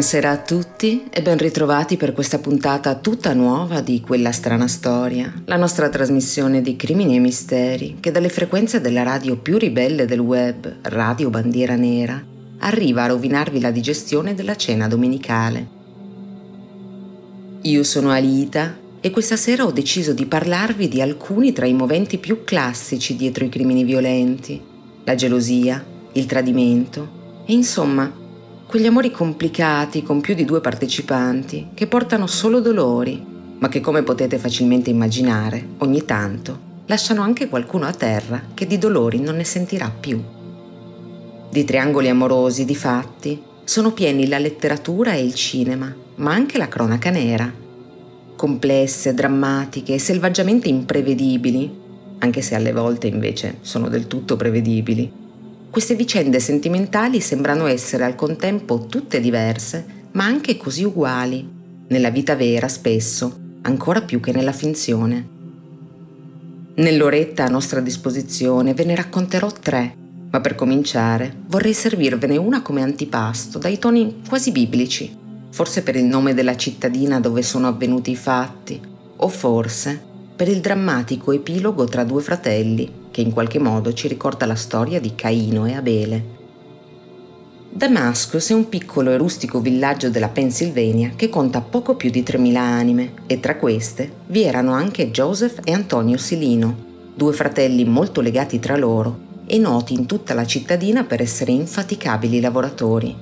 Buonasera a tutti e ben ritrovati per questa puntata tutta nuova di Quella strana storia, la nostra trasmissione di crimini e misteri che dalle frequenze della radio più ribelle del web, Radio Bandiera Nera, arriva a rovinarvi la digestione della cena domenicale. Io sono Alita e questa sera ho deciso di parlarvi di alcuni tra i moventi più classici dietro i crimini violenti, la gelosia, il tradimento e insomma quegli amori complicati con più di due partecipanti che portano solo dolori, ma che come potete facilmente immaginare, ogni tanto lasciano anche qualcuno a terra che di dolori non ne sentirà più. Di triangoli amorosi, di fatti, sono pieni la letteratura e il cinema, ma anche la cronaca nera. Complesse, drammatiche e selvaggiamente imprevedibili, anche se alle volte invece sono del tutto prevedibili, queste vicende sentimentali sembrano essere al contempo tutte diverse, ma anche così uguali, nella vita vera spesso, ancora più che nella finzione. Nell'oretta a nostra disposizione ve ne racconterò tre, ma per cominciare vorrei servirvene una come antipasto, dai toni quasi biblici, forse per il nome della cittadina dove sono avvenuti i fatti, o forse per il drammatico epilogo tra due fratelli che in qualche modo ci ricorda la storia di Caino e Abele. Damascus è un piccolo e rustico villaggio della Pennsylvania che conta poco più di 3.000 anime e tra queste vi erano anche Joseph e Antonio Silino, due fratelli molto legati tra loro e noti in tutta la cittadina per essere infaticabili lavoratori.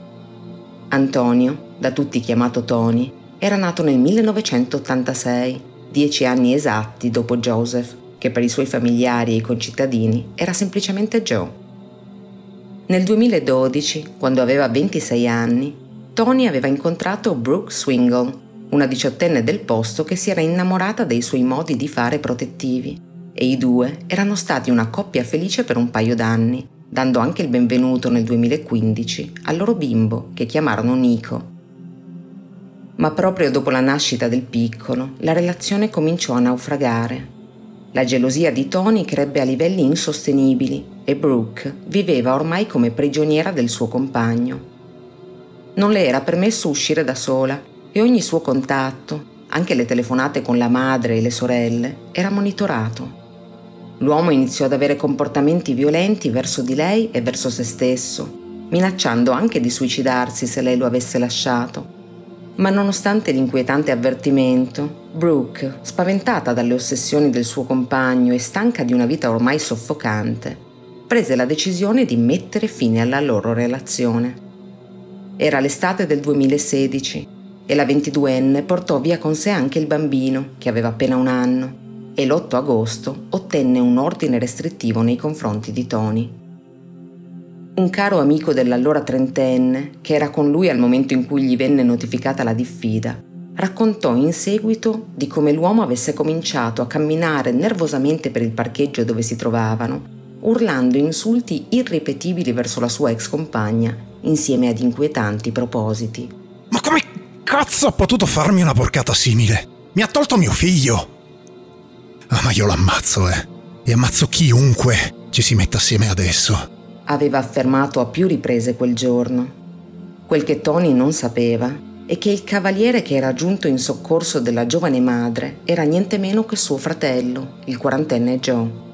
Antonio, da tutti chiamato Tony, era nato nel 1986, dieci anni esatti dopo Joseph che per i suoi familiari e i concittadini era semplicemente Joe. Nel 2012, quando aveva 26 anni, Tony aveva incontrato Brooke Swingle, una diciottenne del posto che si era innamorata dei suoi modi di fare protettivi, e i due erano stati una coppia felice per un paio d'anni, dando anche il benvenuto nel 2015 al loro bimbo che chiamarono Nico. Ma proprio dopo la nascita del piccolo, la relazione cominciò a naufragare la gelosia di Tony crebbe a livelli insostenibili e Brooke viveva ormai come prigioniera del suo compagno. Non le era permesso uscire da sola e ogni suo contatto, anche le telefonate con la madre e le sorelle, era monitorato. L'uomo iniziò ad avere comportamenti violenti verso di lei e verso se stesso, minacciando anche di suicidarsi se lei lo avesse lasciato ma nonostante l'inquietante avvertimento, Brooke, spaventata dalle ossessioni del suo compagno e stanca di una vita ormai soffocante, prese la decisione di mettere fine alla loro relazione. Era l'estate del 2016 e la 22enne portò via con sé anche il bambino, che aveva appena un anno, e l'8 agosto ottenne un ordine restrittivo nei confronti di Tony. Un caro amico dell'allora trentenne, che era con lui al momento in cui gli venne notificata la diffida, raccontò in seguito di come l'uomo avesse cominciato a camminare nervosamente per il parcheggio dove si trovavano, urlando insulti irripetibili verso la sua ex compagna, insieme ad inquietanti propositi. Ma come cazzo ha potuto farmi una porcata simile? Mi ha tolto mio figlio! Ah, ma io l'ammazzo, eh! E ammazzo chiunque ci si metta assieme adesso aveva affermato a più riprese quel giorno. Quel che Tony non sapeva è che il cavaliere che era giunto in soccorso della giovane madre era niente meno che suo fratello, il quarantenne Joe.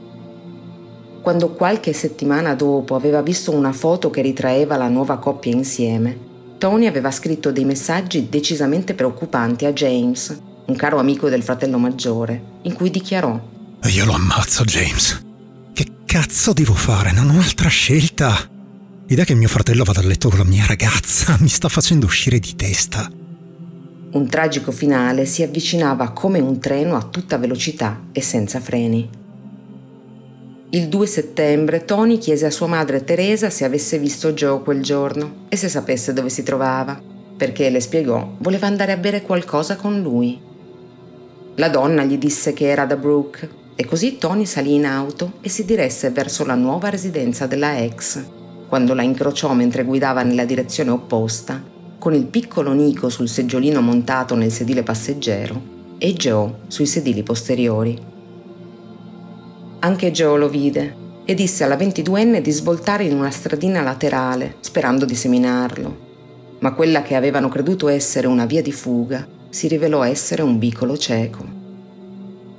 Quando qualche settimana dopo aveva visto una foto che ritraeva la nuova coppia insieme, Tony aveva scritto dei messaggi decisamente preoccupanti a James, un caro amico del fratello maggiore, in cui dichiarò Io lo ammazzo, James cazzo devo fare? Non ho altra scelta. L'idea che mio fratello vada a letto con la mia ragazza mi sta facendo uscire di testa. Un tragico finale si avvicinava come un treno a tutta velocità e senza freni. Il 2 settembre Tony chiese a sua madre Teresa se avesse visto Joe quel giorno e se sapesse dove si trovava, perché le spiegò voleva andare a bere qualcosa con lui. La donna gli disse che era da Brooke e così Tony salì in auto e si diresse verso la nuova residenza della ex, quando la incrociò mentre guidava nella direzione opposta, con il piccolo Nico sul seggiolino montato nel sedile passeggero e Joe sui sedili posteriori. Anche Joe lo vide e disse alla 22enne di svoltare in una stradina laterale, sperando di seminarlo. ma quella che avevano creduto essere una via di fuga si rivelò essere un vicolo cieco.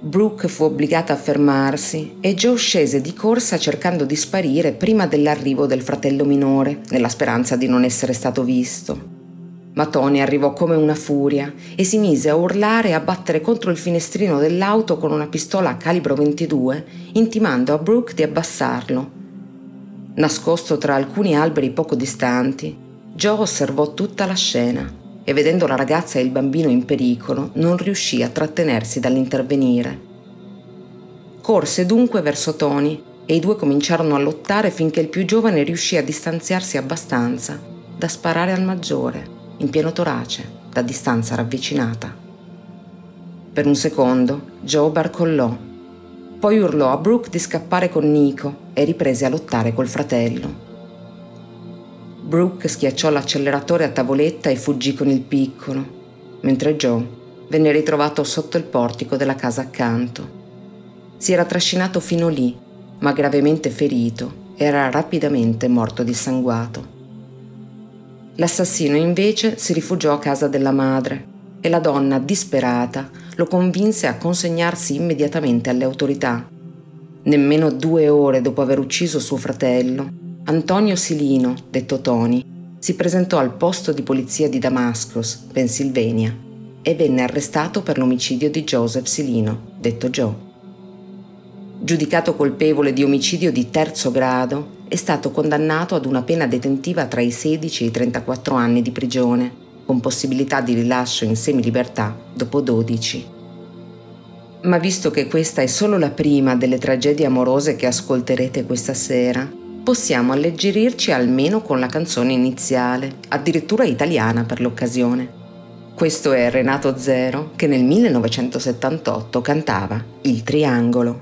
Brooke fu obbligata a fermarsi e Joe scese di corsa cercando di sparire prima dell'arrivo del fratello minore, nella speranza di non essere stato visto. Ma Tony arrivò come una furia e si mise a urlare e a battere contro il finestrino dell'auto con una pistola a calibro 22, intimando a Brooke di abbassarlo. Nascosto tra alcuni alberi poco distanti, Joe osservò tutta la scena e vedendo la ragazza e il bambino in pericolo non riuscì a trattenersi dall'intervenire. Corse dunque verso Tony e i due cominciarono a lottare finché il più giovane riuscì a distanziarsi abbastanza da sparare al maggiore, in pieno torace, da distanza ravvicinata. Per un secondo Joe barcollò, poi urlò a Brooke di scappare con Nico e riprese a lottare col fratello. Brooke schiacciò l'acceleratore a tavoletta e fuggì con il piccolo, mentre Joe venne ritrovato sotto il portico della casa accanto. Si era trascinato fino lì, ma gravemente ferito, era rapidamente morto dissanguato. L'assassino invece si rifugiò a casa della madre e la donna, disperata, lo convinse a consegnarsi immediatamente alle autorità. Nemmeno due ore dopo aver ucciso suo fratello, Antonio Silino, detto Tony, si presentò al posto di polizia di Damascus, Pennsylvania, e venne arrestato per l'omicidio di Joseph Silino, detto Joe. Giudicato colpevole di omicidio di terzo grado, è stato condannato ad una pena detentiva tra i 16 e i 34 anni di prigione, con possibilità di rilascio in semilibertà dopo 12. Ma visto che questa è solo la prima delle tragedie amorose che ascolterete questa sera, possiamo alleggerirci almeno con la canzone iniziale, addirittura italiana per l'occasione. Questo è Renato Zero che nel 1978 cantava Il Triangolo.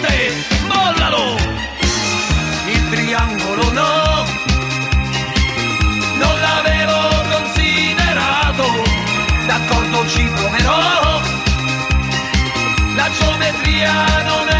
con mollalo! Il triangolo no, non l'avevo considerato, d'accordo ci proverò, la geometria non è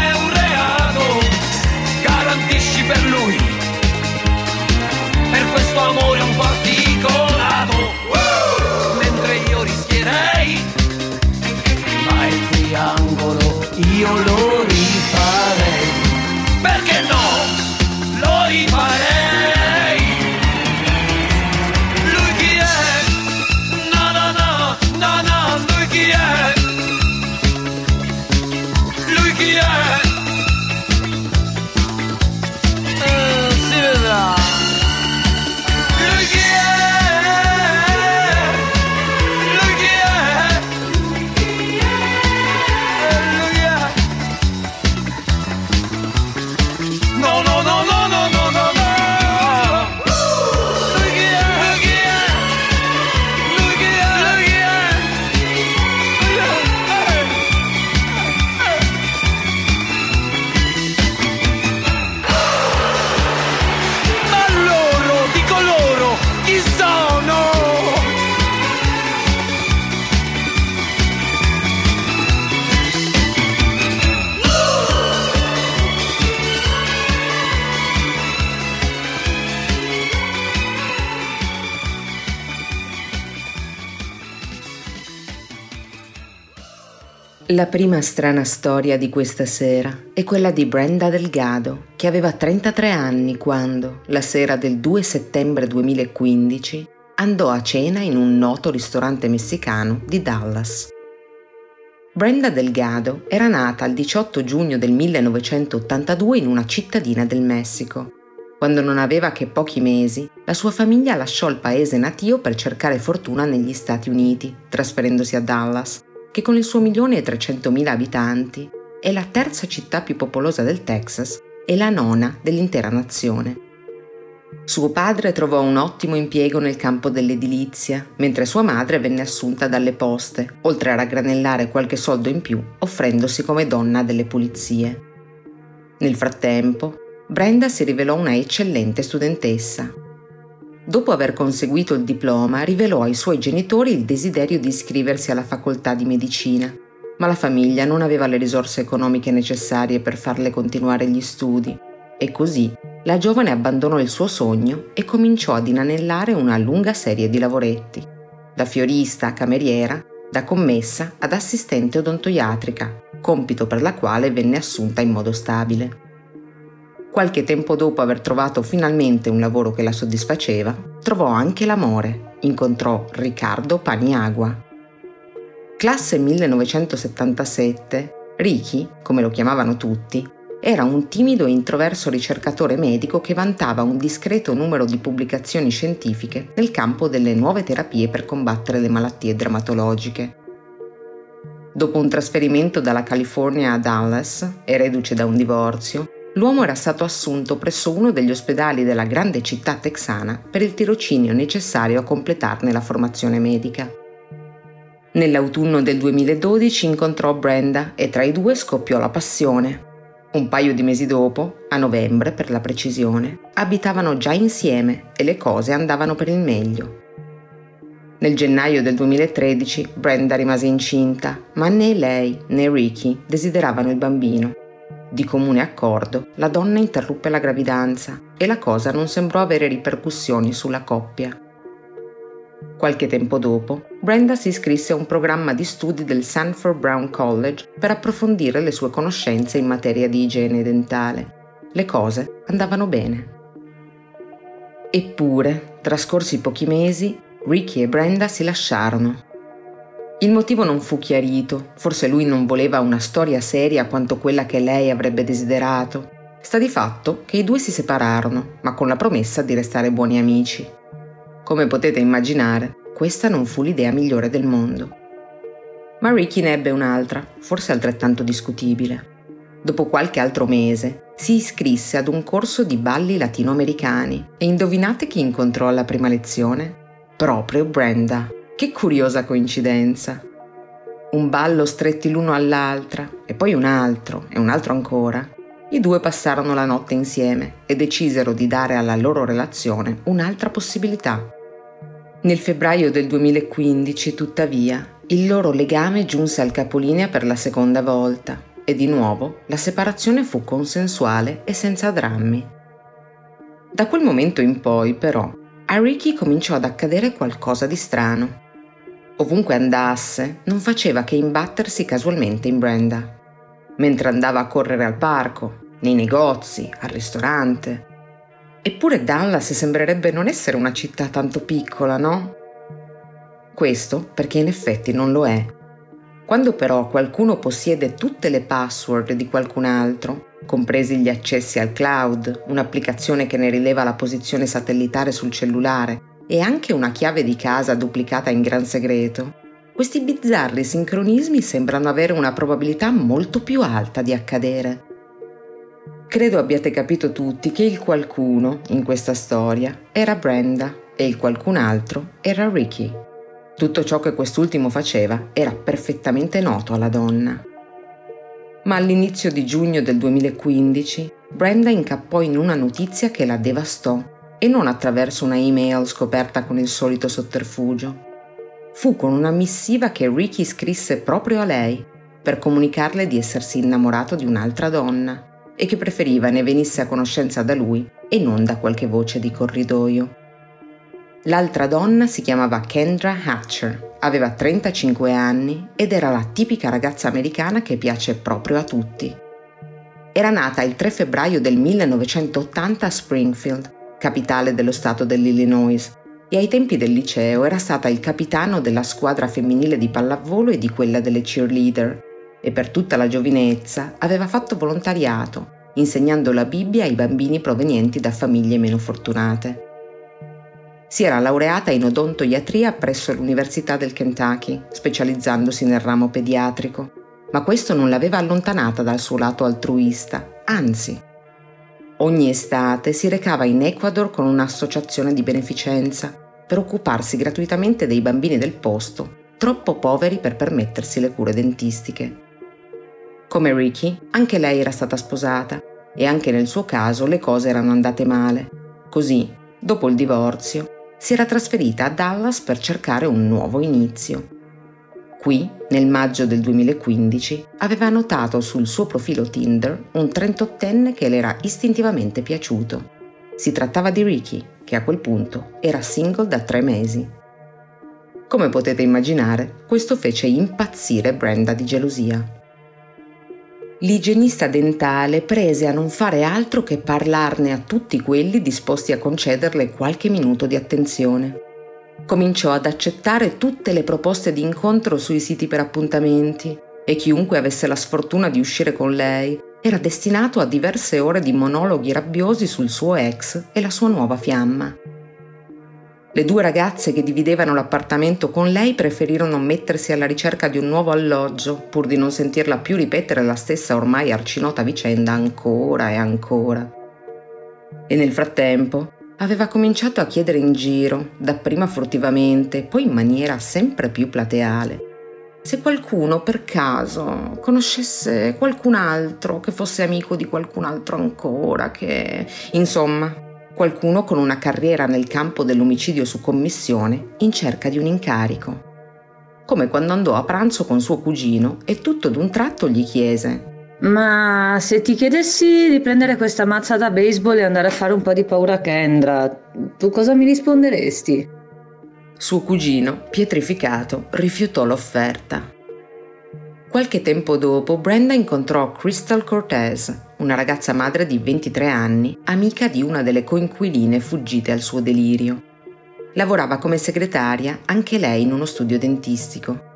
La prima strana storia di questa sera è quella di Brenda Delgado, che aveva 33 anni quando, la sera del 2 settembre 2015, andò a cena in un noto ristorante messicano di Dallas. Brenda Delgado era nata il 18 giugno del 1982 in una cittadina del Messico. Quando non aveva che pochi mesi, la sua famiglia lasciò il paese natio per cercare fortuna negli Stati Uniti, trasferendosi a Dallas, che con il suo milione e trecentomila abitanti è la terza città più popolosa del Texas e la nona dell'intera nazione. Suo padre trovò un ottimo impiego nel campo dell'edilizia, mentre sua madre venne assunta dalle poste, oltre a raggranellare qualche soldo in più, offrendosi come donna delle pulizie. Nel frattempo, Brenda si rivelò una eccellente studentessa. Dopo aver conseguito il diploma, rivelò ai suoi genitori il desiderio di iscriversi alla facoltà di medicina, ma la famiglia non aveva le risorse economiche necessarie per farle continuare gli studi. E così la giovane abbandonò il suo sogno e cominciò ad inanellare una lunga serie di lavoretti, da fiorista a cameriera, da commessa ad assistente odontoiatrica, compito per la quale venne assunta in modo stabile. Qualche tempo dopo aver trovato finalmente un lavoro che la soddisfaceva, trovò anche l'amore. Incontrò Riccardo Paniagua. Classe 1977, Ricky, come lo chiamavano tutti, era un timido e introverso ricercatore medico che vantava un discreto numero di pubblicazioni scientifiche nel campo delle nuove terapie per combattere le malattie dermatologiche. Dopo un trasferimento dalla California a Dallas e reduce da un divorzio, l'uomo era stato assunto presso uno degli ospedali della grande città texana per il tirocinio necessario a completarne la formazione medica. Nell'autunno del 2012 incontrò Brenda e tra i due scoppiò la passione. Un paio di mesi dopo, a novembre per la precisione, abitavano già insieme e le cose andavano per il meglio. Nel gennaio del 2013 Brenda rimase incinta, ma né lei né Ricky desideravano il bambino. Di comune accordo, la donna interruppe la gravidanza e la cosa non sembrò avere ripercussioni sulla coppia. Qualche tempo dopo, Brenda si iscrisse a un programma di studi del Sanford Brown College per approfondire le sue conoscenze in materia di igiene dentale. Le cose andavano bene. Eppure, trascorsi pochi mesi, Ricky e Brenda si lasciarono. Il motivo non fu chiarito, forse lui non voleva una storia seria quanto quella che lei avrebbe desiderato. Sta di fatto che i due si separarono, ma con la promessa di restare buoni amici. Come potete immaginare, questa non fu l'idea migliore del mondo. Ma Ricky ne ebbe un'altra, forse altrettanto discutibile. Dopo qualche altro mese, si iscrisse ad un corso di balli latinoamericani e indovinate chi incontrò alla prima lezione? Proprio Brenda. Che curiosa coincidenza. Un ballo stretti l'uno all'altra, e poi un altro, e un altro ancora. I due passarono la notte insieme e decisero di dare alla loro relazione un'altra possibilità. Nel febbraio del 2015, tuttavia, il loro legame giunse al capolinea per la seconda volta e di nuovo la separazione fu consensuale e senza drammi. Da quel momento in poi, però, a Ricky cominciò ad accadere qualcosa di strano. Ovunque andasse, non faceva che imbattersi casualmente in Brenda. Mentre andava a correre al parco, nei negozi, al ristorante. Eppure Dallas sembrerebbe non essere una città tanto piccola, no? Questo perché in effetti non lo è. Quando però qualcuno possiede tutte le password di qualcun altro, compresi gli accessi al cloud, un'applicazione che ne rileva la posizione satellitare sul cellulare e anche una chiave di casa duplicata in gran segreto, questi bizzarri sincronismi sembrano avere una probabilità molto più alta di accadere. Credo abbiate capito tutti che il qualcuno in questa storia era Brenda e il qualcun altro era Ricky. Tutto ciò che quest'ultimo faceva era perfettamente noto alla donna. Ma all'inizio di giugno del 2015 Brenda incappò in una notizia che la devastò e non attraverso una email scoperta con il solito sotterfugio. Fu con una missiva che Ricky scrisse proprio a lei per comunicarle di essersi innamorato di un'altra donna e che preferiva ne venisse a conoscenza da lui e non da qualche voce di corridoio. L'altra donna si chiamava Kendra Hatcher, aveva 35 anni ed era la tipica ragazza americana che piace proprio a tutti. Era nata il 3 febbraio del 1980 a Springfield, capitale dello stato dell'Illinois, e ai tempi del liceo era stata il capitano della squadra femminile di pallavolo e di quella delle cheerleader, e per tutta la giovinezza aveva fatto volontariato, insegnando la Bibbia ai bambini provenienti da famiglie meno fortunate. Si era laureata in odontoiatria presso l'Università del Kentucky, specializzandosi nel ramo pediatrico, ma questo non l'aveva allontanata dal suo lato altruista, anzi. Ogni estate si recava in Ecuador con un'associazione di beneficenza per occuparsi gratuitamente dei bambini del posto, troppo poveri per permettersi le cure dentistiche. Come Ricky, anche lei era stata sposata e anche nel suo caso le cose erano andate male. Così, dopo il divorzio, si era trasferita a Dallas per cercare un nuovo inizio. Qui, nel maggio del 2015, aveva notato sul suo profilo Tinder un 38enne che le era istintivamente piaciuto. Si trattava di Ricky, che a quel punto era single da tre mesi. Come potete immaginare, questo fece impazzire Brenda di gelosia l'igienista dentale prese a non fare altro che parlarne a tutti quelli disposti a concederle qualche minuto di attenzione. Cominciò ad accettare tutte le proposte di incontro sui siti per appuntamenti e chiunque avesse la sfortuna di uscire con lei era destinato a diverse ore di monologhi rabbiosi sul suo ex e la sua nuova fiamma. Le due ragazze che dividevano l'appartamento con lei preferirono mettersi alla ricerca di un nuovo alloggio, pur di non sentirla più ripetere la stessa ormai arcinota vicenda ancora e ancora. E nel frattempo aveva cominciato a chiedere in giro, dapprima furtivamente, poi in maniera sempre più plateale, se qualcuno per caso conoscesse qualcun altro, che fosse amico di qualcun altro ancora, che... insomma, qualcuno con una carriera nel campo dell'omicidio su commissione in cerca di un incarico. Come quando andò a pranzo con suo cugino e tutto d'un tratto gli chiese ma se ti chiedessi di prendere questa mazza da baseball e andare a fare un po' di paura a Kendra, tu cosa mi risponderesti? Suo cugino, pietrificato, rifiutò l'offerta. Qualche tempo dopo Brenda incontrò Crystal Cortez, una ragazza madre di 23 anni, amica di una delle coinquiline fuggite al suo delirio. Lavorava come segretaria anche lei in uno studio dentistico.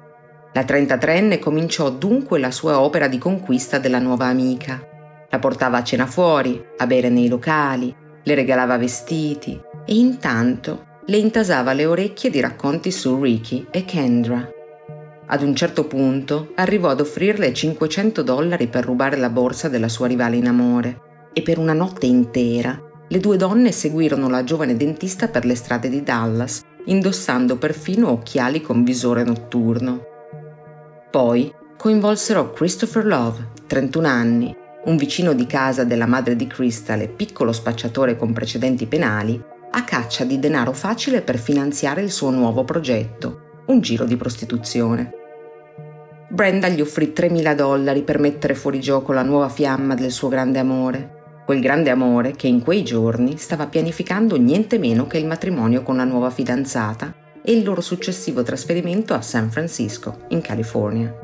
La 33enne cominciò dunque la sua opera di conquista della nuova amica. La portava a cena fuori, a bere nei locali, le regalava vestiti e intanto le intasava le orecchie di racconti su Ricky e Kendra. Ad un certo punto arrivò ad offrirle 500 dollari per rubare la borsa della sua rivale in amore e per una notte intera le due donne seguirono la giovane dentista per le strade di Dallas, indossando perfino occhiali con visore notturno. Poi coinvolsero Christopher Love, 31 anni, un vicino di casa della madre di Crystal e piccolo spacciatore con precedenti penali, a caccia di denaro facile per finanziare il suo nuovo progetto, un giro di prostituzione. Brenda gli offrì 3.000 dollari per mettere fuori gioco la nuova fiamma del suo grande amore, quel grande amore che in quei giorni stava pianificando niente meno che il matrimonio con la nuova fidanzata e il loro successivo trasferimento a San Francisco, in California.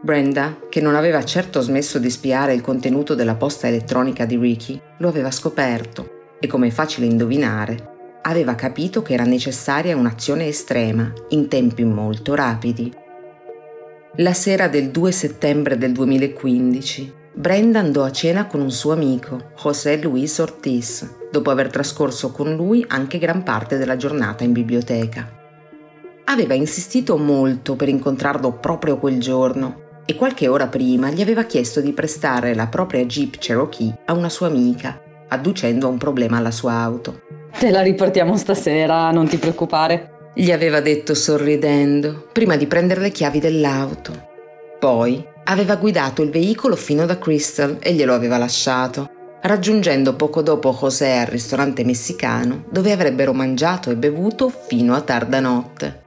Brenda, che non aveva certo smesso di spiare il contenuto della posta elettronica di Ricky, lo aveva scoperto e, come è facile indovinare, aveva capito che era necessaria un'azione estrema, in tempi molto rapidi. La sera del 2 settembre del 2015, Brenda andò a cena con un suo amico, José Luis Ortiz, dopo aver trascorso con lui anche gran parte della giornata in biblioteca. Aveva insistito molto per incontrarlo proprio quel giorno e qualche ora prima gli aveva chiesto di prestare la propria Jeep Cherokee a una sua amica, adducendo un problema alla sua auto. Te la riportiamo stasera, non ti preoccupare. Gli aveva detto sorridendo, prima di prendere le chiavi dell'auto. Poi aveva guidato il veicolo fino da Crystal e glielo aveva lasciato, raggiungendo poco dopo José al ristorante messicano dove avrebbero mangiato e bevuto fino a tarda notte.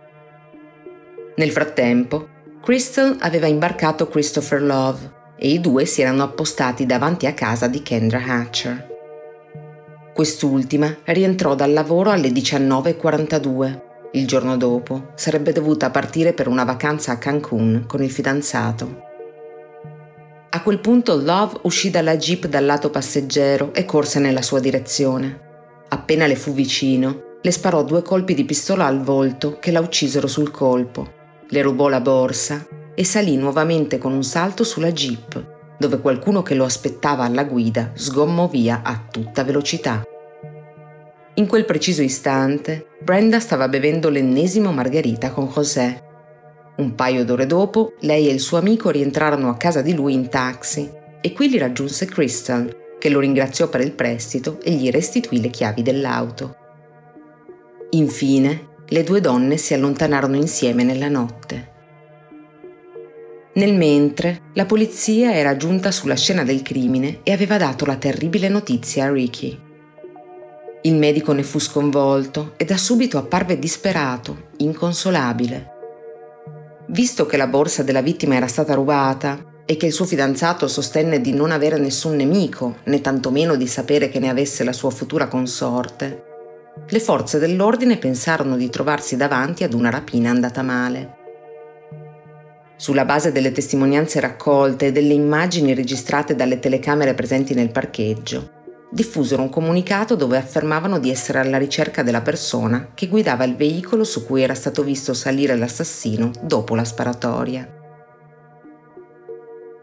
Nel frattempo, Crystal aveva imbarcato Christopher Love e i due si erano appostati davanti a casa di Kendra Hatcher. Quest'ultima rientrò dal lavoro alle 19.42. Il giorno dopo sarebbe dovuta partire per una vacanza a Cancun con il fidanzato. A quel punto Love uscì dalla jeep dal lato passeggero e corse nella sua direzione. Appena le fu vicino, le sparò due colpi di pistola al volto che la uccisero sul colpo. Le rubò la borsa e salì nuovamente con un salto sulla jeep, dove qualcuno che lo aspettava alla guida sgommò via a tutta velocità. In quel preciso istante, Brenda stava bevendo l'ennesimo margherita con José un paio d'ore dopo, lei e il suo amico rientrarono a casa di lui in taxi e qui li raggiunse Crystal, che lo ringraziò per il prestito e gli restituì le chiavi dell'auto. Infine, le due donne si allontanarono insieme nella notte. Nel mentre, la polizia era giunta sulla scena del crimine e aveva dato la terribile notizia a Ricky. Il medico ne fu sconvolto e da subito apparve disperato, inconsolabile. Visto che la borsa della vittima era stata rubata e che il suo fidanzato sostenne di non avere nessun nemico, né tantomeno di sapere che ne avesse la sua futura consorte, le forze dell'ordine pensarono di trovarsi davanti ad una rapina andata male. Sulla base delle testimonianze raccolte e delle immagini registrate dalle telecamere presenti nel parcheggio, diffusero un comunicato dove affermavano di essere alla ricerca della persona che guidava il veicolo su cui era stato visto salire l'assassino dopo la sparatoria.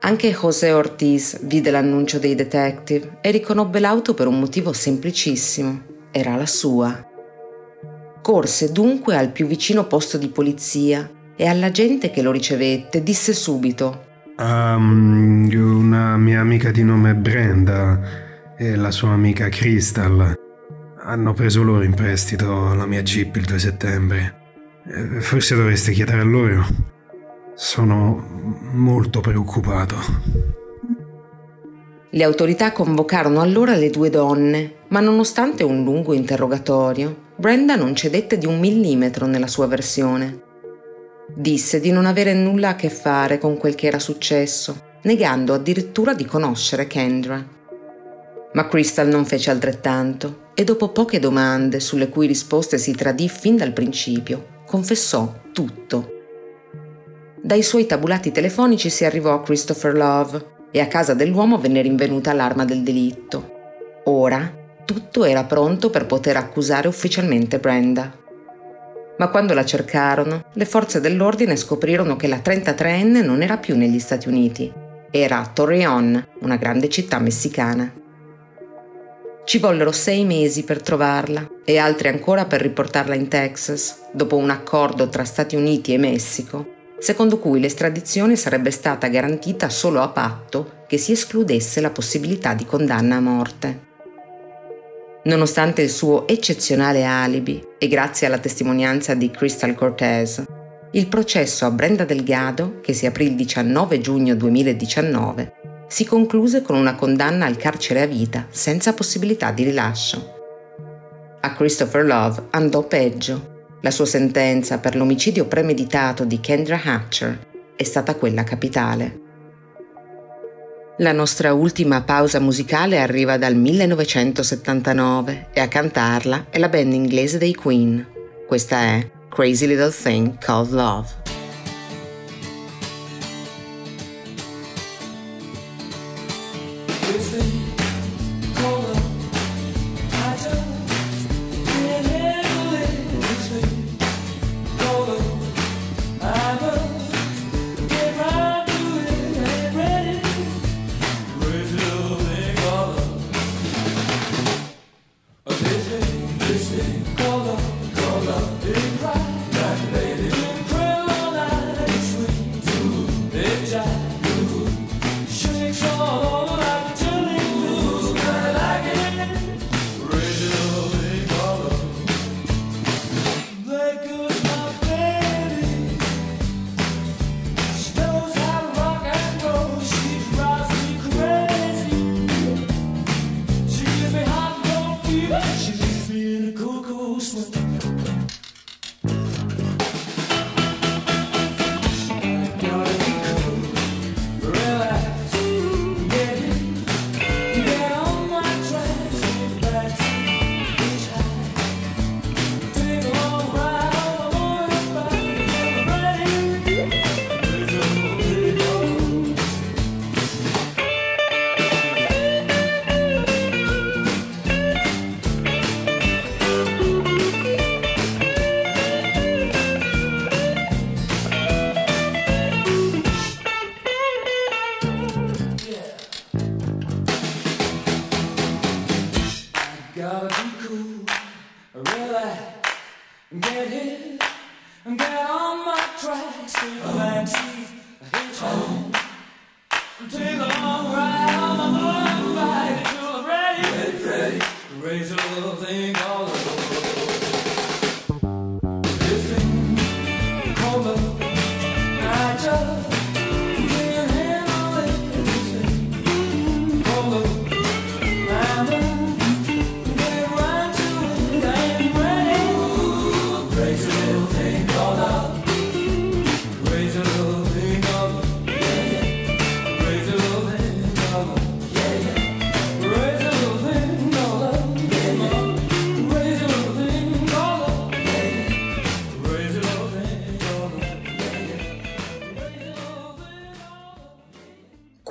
Anche José Ortiz vide l'annuncio dei detective e riconobbe l'auto per un motivo semplicissimo. Era la sua. Corse dunque al più vicino posto di polizia e alla gente che lo ricevette disse subito Um, una mia amica di nome Brenda e la sua amica Crystal hanno preso loro in prestito la mia Jeep il 2 settembre. Eh, forse dovreste chiedere a loro. Sono molto preoccupato. Le autorità convocarono allora le due donne, ma nonostante un lungo interrogatorio, Brenda non cedette di un millimetro nella sua versione. Disse di non avere nulla a che fare con quel che era successo, negando addirittura di conoscere Kendra. Ma Crystal non fece altrettanto e dopo poche domande sulle cui risposte si tradì fin dal principio, confessò tutto. Dai suoi tabulati telefonici si arrivò a Christopher Love e a casa dell'uomo venne rinvenuta l'arma del delitto. Ora tutto era pronto per poter accusare ufficialmente Brenda. Ma quando la cercarono, le forze dell'ordine scoprirono che la 33enne non era più negli Stati Uniti, era a Torreon, una grande città messicana. Ci vollero sei mesi per trovarla e altri ancora per riportarla in Texas, dopo un accordo tra Stati Uniti e Messico, secondo cui l'estradizione sarebbe stata garantita solo a patto che si escludesse la possibilità di condanna a morte. Nonostante il suo eccezionale alibi e grazie alla testimonianza di Crystal Cortez, il processo a Brenda Delgado, che si aprì il 19 giugno 2019, si concluse con una condanna al carcere a vita senza possibilità di rilascio. A Christopher Love andò peggio. La sua sentenza per l'omicidio premeditato di Kendra Hatcher è stata quella capitale. La nostra ultima pausa musicale arriva dal 1979 e a cantarla è la band inglese dei Queen. Questa è Crazy Little Thing Called Love.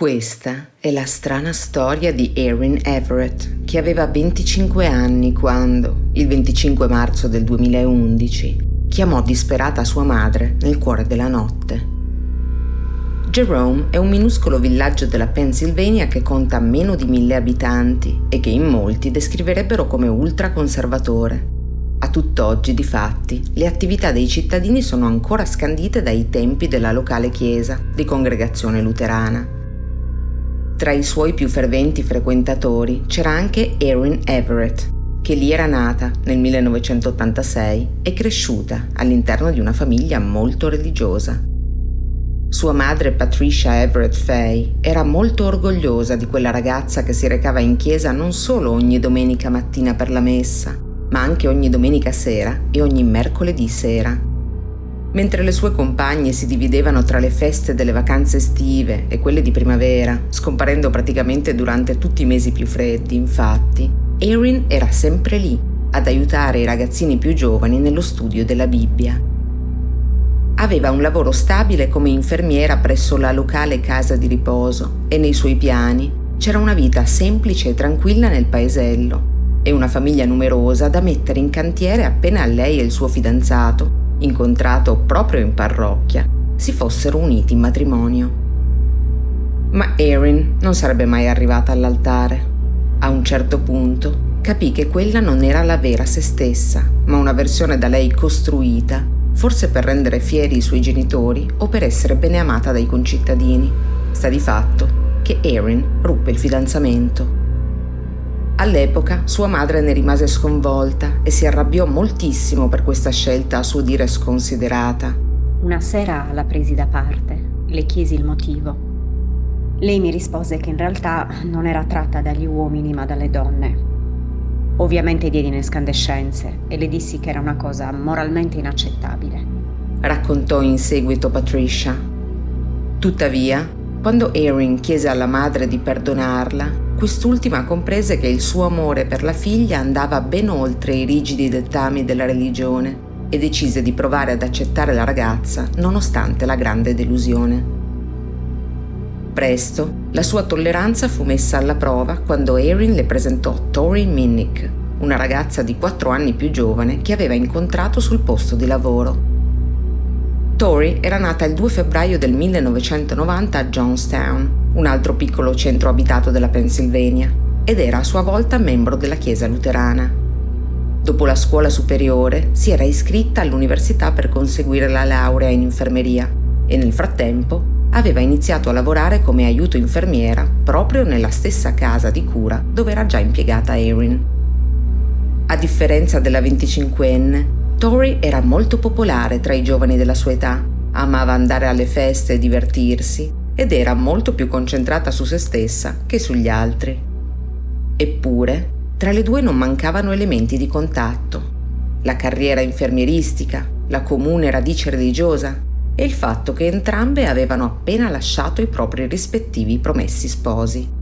Questa è la strana storia di Erin Everett, che aveva 25 anni quando, il 25 marzo del 2011, chiamò disperata sua madre nel cuore della notte. Jerome è un minuscolo villaggio della Pennsylvania che conta meno di mille abitanti e che in molti descriverebbero come ultraconservatore. A tutt'oggi, difatti, le attività dei cittadini sono ancora scandite dai tempi della locale chiesa di congregazione luterana tra i suoi più ferventi frequentatori c'era anche Erin Everett, che lì era nata nel 1986 e cresciuta all'interno di una famiglia molto religiosa. Sua madre Patricia Everett Fay era molto orgogliosa di quella ragazza che si recava in chiesa non solo ogni domenica mattina per la messa, ma anche ogni domenica sera e ogni mercoledì sera. Mentre le sue compagne si dividevano tra le feste delle vacanze estive e quelle di primavera, scomparendo praticamente durante tutti i mesi più freddi, infatti, Erin era sempre lì, ad aiutare i ragazzini più giovani nello studio della Bibbia. Aveva un lavoro stabile come infermiera presso la locale casa di riposo e nei suoi piani c'era una vita semplice e tranquilla nel paesello e una famiglia numerosa da mettere in cantiere appena lei e il suo fidanzato incontrato proprio in parrocchia, si fossero uniti in matrimonio. Ma Erin non sarebbe mai arrivata all'altare. A un certo punto capì che quella non era la vera se stessa, ma una versione da lei costruita, forse per rendere fieri i suoi genitori o per essere bene amata dai concittadini. Sta di fatto che Erin ruppe il fidanzamento All'epoca sua madre ne rimase sconvolta e si arrabbiò moltissimo per questa scelta a suo dire sconsiderata. Una sera la presi da parte, le chiesi il motivo. Lei mi rispose che in realtà non era tratta dagli uomini ma dalle donne. Ovviamente diedi in escandescenze e le dissi che era una cosa moralmente inaccettabile. Raccontò in seguito Patricia. Tuttavia, quando Erin chiese alla madre di perdonarla, quest'ultima comprese che il suo amore per la figlia andava ben oltre i rigidi dettami della religione e decise di provare ad accettare la ragazza nonostante la grande delusione. Presto la sua tolleranza fu messa alla prova quando Erin le presentò Tori Minnick, una ragazza di 4 anni più giovane che aveva incontrato sul posto di lavoro. Tori era nata il 2 febbraio del 1990 a Johnstown, un altro piccolo centro abitato della Pennsylvania, ed era a sua volta membro della Chiesa luterana. Dopo la scuola superiore si era iscritta all'università per conseguire la laurea in infermeria e nel frattempo aveva iniziato a lavorare come aiuto infermiera proprio nella stessa casa di cura dove era già impiegata Erin. A differenza della 25enne, Tori era molto popolare tra i giovani della sua età, amava andare alle feste e divertirsi ed era molto più concentrata su se stessa che sugli altri. Eppure, tra le due non mancavano elementi di contatto. La carriera infermieristica, la comune radice religiosa e il fatto che entrambe avevano appena lasciato i propri rispettivi promessi sposi.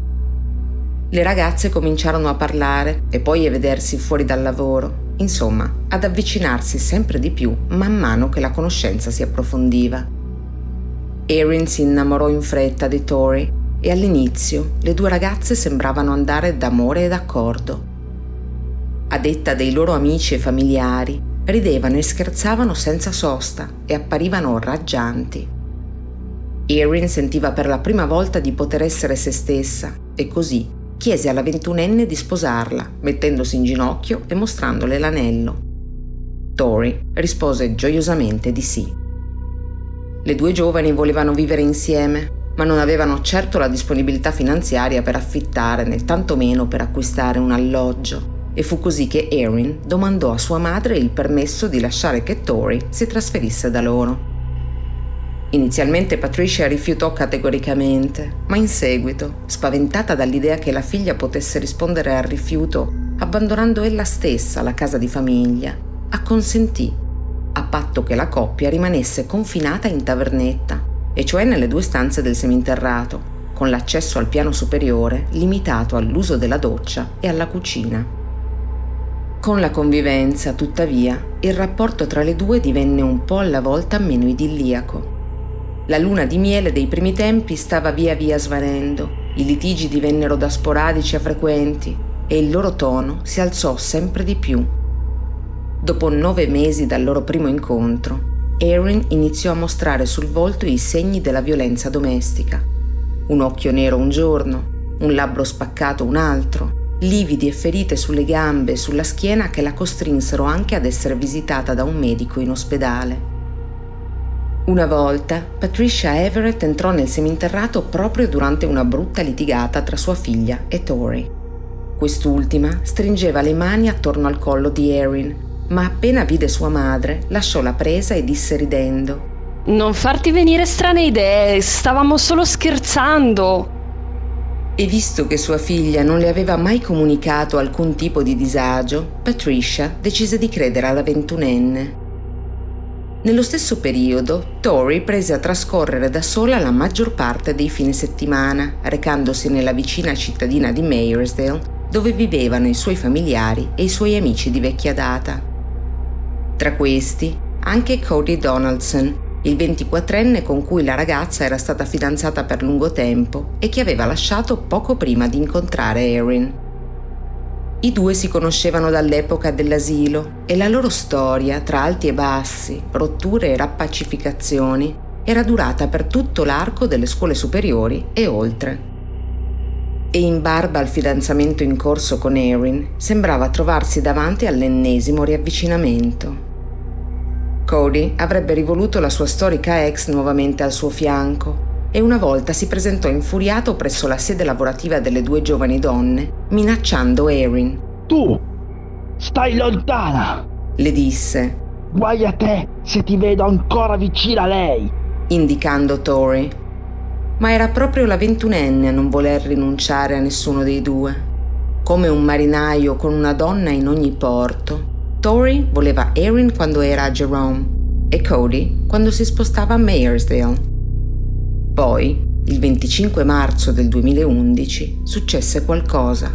Le ragazze cominciarono a parlare e poi a vedersi fuori dal lavoro, insomma, ad avvicinarsi sempre di più man mano che la conoscenza si approfondiva. Erin si innamorò in fretta di Tori e all'inizio le due ragazze sembravano andare d'amore e d'accordo a detta dei loro amici e familiari, ridevano e scherzavano senza sosta e apparivano raggianti. Erin sentiva per la prima volta di poter essere se stessa e così chiese alla ventunenne di sposarla, mettendosi in ginocchio e mostrandole l'anello. Tori rispose gioiosamente di sì. Le due giovani volevano vivere insieme, ma non avevano certo la disponibilità finanziaria per affittare né tantomeno per acquistare un alloggio e fu così che Erin domandò a sua madre il permesso di lasciare che Tori si trasferisse da loro. Inizialmente Patricia rifiutò categoricamente, ma in seguito, spaventata dall'idea che la figlia potesse rispondere al rifiuto abbandonando ella stessa la casa di famiglia, acconsentì, a patto che la coppia rimanesse confinata in tavernetta, e cioè nelle due stanze del seminterrato, con l'accesso al piano superiore limitato all'uso della doccia e alla cucina. Con la convivenza, tuttavia, il rapporto tra le due divenne un po' alla volta meno idilliaco. La luna di miele dei primi tempi stava via via svanendo, i litigi divennero da sporadici a frequenti e il loro tono si alzò sempre di più. Dopo nove mesi dal loro primo incontro, Erin iniziò a mostrare sul volto i segni della violenza domestica. Un occhio nero un giorno, un labbro spaccato un altro, lividi e ferite sulle gambe e sulla schiena che la costrinsero anche ad essere visitata da un medico in ospedale. Una volta Patricia Everett entrò nel seminterrato proprio durante una brutta litigata tra sua figlia e Tori. Quest'ultima stringeva le mani attorno al collo di Erin, ma appena vide sua madre lasciò la presa e disse ridendo Non farti venire strane idee, stavamo solo scherzando. E visto che sua figlia non le aveva mai comunicato alcun tipo di disagio, Patricia decise di credere alla ventunenne. Nello stesso periodo, Tori prese a trascorrere da sola la maggior parte dei fine settimana, recandosi nella vicina cittadina di Mayersdale, dove vivevano i suoi familiari e i suoi amici di vecchia data. Tra questi, anche Cody Donaldson, il 24enne con cui la ragazza era stata fidanzata per lungo tempo e che aveva lasciato poco prima di incontrare Erin. I due si conoscevano dall'epoca dell'asilo e la loro storia, tra alti e bassi, rotture e rappacificazioni, era durata per tutto l'arco delle scuole superiori e oltre. E in barba al fidanzamento in corso con Erin, sembrava trovarsi davanti all'ennesimo riavvicinamento. Cody avrebbe rivoluto la sua storica ex nuovamente al suo fianco e una volta si presentò infuriato presso la sede lavorativa delle due giovani donne, minacciando Erin. Tu, stai lontana! Le disse. Guai a te se ti vedo ancora vicino a lei! Indicando Tori. Ma era proprio la ventunenne a non voler rinunciare a nessuno dei due. Come un marinaio con una donna in ogni porto, Tori voleva Erin quando era a Jerome e Cody quando si spostava a Mayersdale. Poi, il 25 marzo del 2011, successe qualcosa,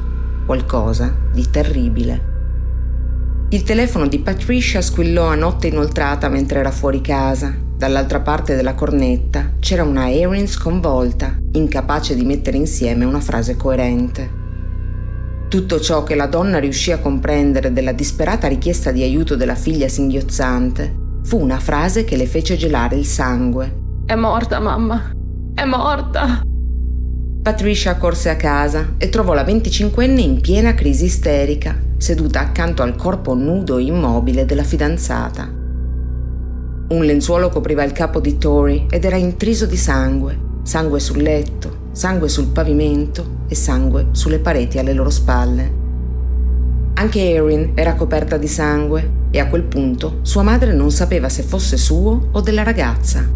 qualcosa di terribile. Il telefono di Patricia squillò a notte inoltrata mentre era fuori casa. Dall'altra parte della cornetta c'era una Erin sconvolta, incapace di mettere insieme una frase coerente. Tutto ciò che la donna riuscì a comprendere della disperata richiesta di aiuto della figlia singhiozzante fu una frase che le fece gelare il sangue. È morta, mamma. È morta. Patricia corse a casa e trovò la 25enne in piena crisi isterica, seduta accanto al corpo nudo e immobile della fidanzata. Un lenzuolo copriva il capo di Tori ed era intriso di sangue, sangue sul letto, sangue sul pavimento e sangue sulle pareti alle loro spalle. Anche Erin era coperta di sangue e a quel punto sua madre non sapeva se fosse suo o della ragazza.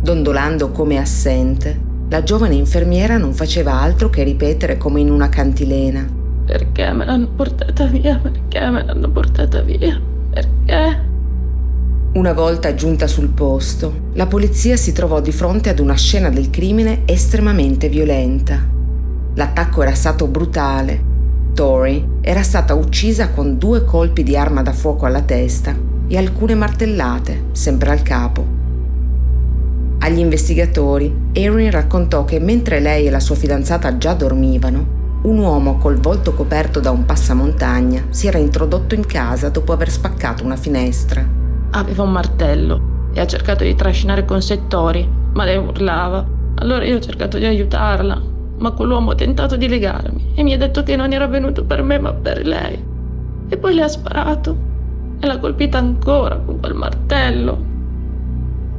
Dondolando come assente, la giovane infermiera non faceva altro che ripetere come in una cantilena. Perché me l'hanno portata via? Perché me l'hanno portata via? Perché? Una volta giunta sul posto, la polizia si trovò di fronte ad una scena del crimine estremamente violenta. L'attacco era stato brutale. Tori era stata uccisa con due colpi di arma da fuoco alla testa e alcune martellate, sempre al capo. Agli investigatori, Erin raccontò che mentre lei e la sua fidanzata già dormivano, un uomo col volto coperto da un passamontagna si era introdotto in casa dopo aver spaccato una finestra. Aveva un martello e ha cercato di trascinare con sé Tori, ma lei urlava. Allora io ho cercato di aiutarla, ma quell'uomo ha tentato di legarmi e mi ha detto che non era venuto per me ma per lei. E poi le ha sparato e l'ha colpita ancora con quel martello.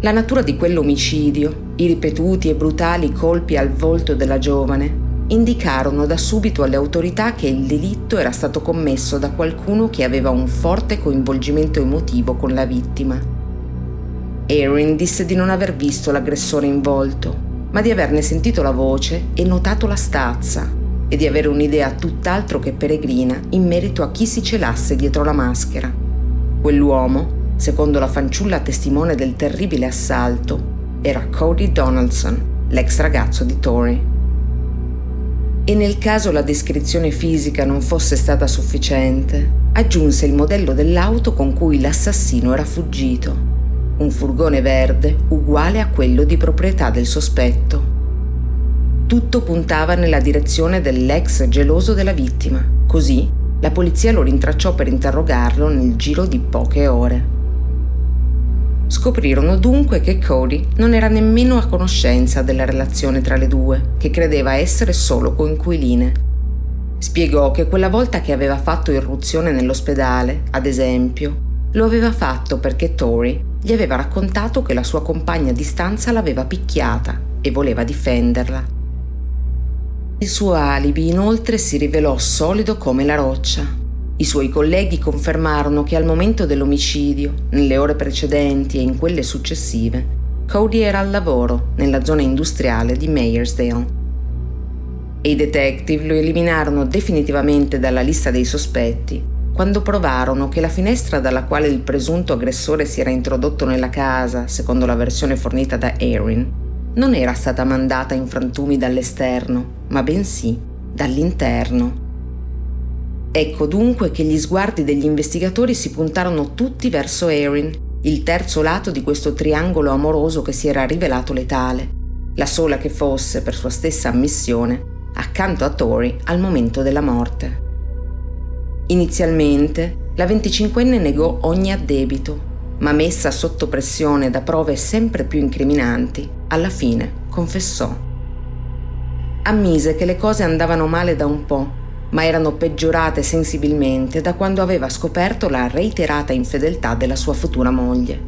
La natura di quell'omicidio, i ripetuti e brutali colpi al volto della giovane, indicarono da subito alle autorità che il delitto era stato commesso da qualcuno che aveva un forte coinvolgimento emotivo con la vittima. Erin disse di non aver visto l'aggressore in volto, ma di averne sentito la voce e notato la stazza e di avere un'idea tutt'altro che peregrina in merito a chi si celasse dietro la maschera. Quell'uomo, secondo la fanciulla testimone del terribile assalto, era Cody Donaldson, l'ex ragazzo di Tori e nel caso la descrizione fisica non fosse stata sufficiente, aggiunse il modello dell'auto con cui l'assassino era fuggito, un furgone verde uguale a quello di proprietà del sospetto. Tutto puntava nella direzione dell'ex geloso della vittima, così la polizia lo rintracciò per interrogarlo nel giro di poche ore. Scoprirono dunque che Cody non era nemmeno a conoscenza della relazione tra le due, che credeva essere solo coinquiline. Spiegò che quella volta che aveva fatto irruzione nell'ospedale, ad esempio, lo aveva fatto perché Tori gli aveva raccontato che la sua compagna di stanza l'aveva picchiata e voleva difenderla. Il suo alibi inoltre si rivelò solido come la roccia i suoi colleghi confermarono che al momento dell'omicidio, nelle ore precedenti e in quelle successive, Cody era al lavoro nella zona industriale di Mayersdale. E i detective lo eliminarono definitivamente dalla lista dei sospetti quando provarono che la finestra dalla quale il presunto aggressore si era introdotto nella casa, secondo la versione fornita da Erin, non era stata mandata in frantumi dall'esterno, ma bensì dall'interno. Ecco dunque che gli sguardi degli investigatori si puntarono tutti verso Erin, il terzo lato di questo triangolo amoroso che si era rivelato letale, la sola che fosse, per sua stessa ammissione, accanto a Tori al momento della morte. Inizialmente la 25enne negò ogni addebito, ma messa sotto pressione da prove sempre più incriminanti, alla fine confessò. Ammise che le cose andavano male da un po' ma erano peggiorate sensibilmente da quando aveva scoperto la reiterata infedeltà della sua futura moglie.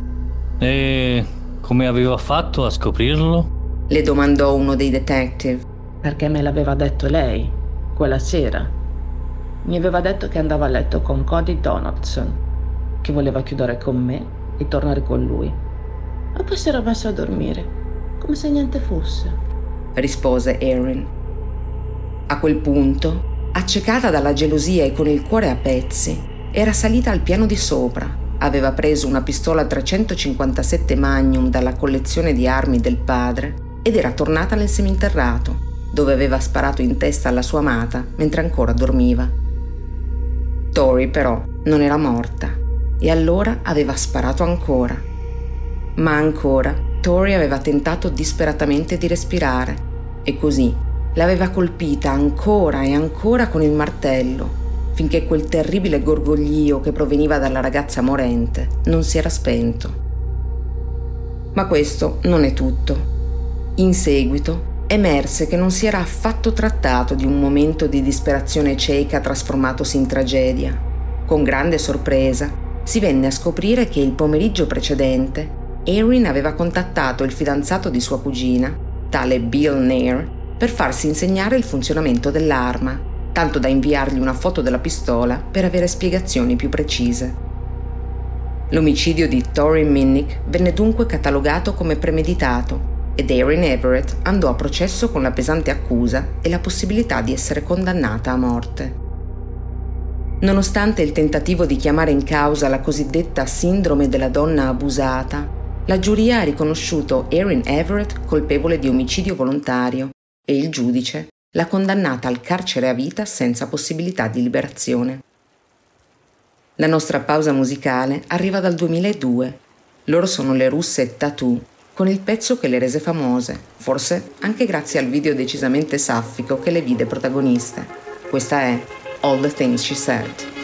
E come aveva fatto a scoprirlo? Le domandò uno dei detective. Perché me l'aveva detto lei, quella sera. Mi aveva detto che andava a letto con Cody Donaldson, che voleva chiudere con me e tornare con lui. E poi si era messo a dormire, come se niente fosse. Rispose Erin. A quel punto accecata dalla gelosia e con il cuore a pezzi, era salita al piano di sopra, aveva preso una pistola 357 Magnum dalla collezione di armi del padre ed era tornata nel seminterrato, dove aveva sparato in testa alla sua amata mentre ancora dormiva. Tori però non era morta e allora aveva sparato ancora. Ma ancora Tori aveva tentato disperatamente di respirare e così l'aveva colpita ancora e ancora con il martello finché quel terribile gorgoglio che proveniva dalla ragazza morente non si era spento. Ma questo non è tutto. In seguito emerse che non si era affatto trattato di un momento di disperazione cieca trasformatosi in tragedia. Con grande sorpresa si venne a scoprire che il pomeriggio precedente Erin aveva contattato il fidanzato di sua cugina, tale Bill Nair, per farsi insegnare il funzionamento dell'arma, tanto da inviargli una foto della pistola per avere spiegazioni più precise. L'omicidio di Tori Minnick venne dunque catalogato come premeditato ed Erin Everett andò a processo con la pesante accusa e la possibilità di essere condannata a morte. Nonostante il tentativo di chiamare in causa la cosiddetta sindrome della donna abusata, la giuria ha riconosciuto Erin Everett colpevole di omicidio volontario e il giudice l'ha condannata al carcere a vita senza possibilità di liberazione. La nostra pausa musicale arriva dal 2002. Loro sono le russe Tattoo con il pezzo che le rese famose, forse anche grazie al video decisamente saffico che le vide protagoniste. Questa è All the Things She Said.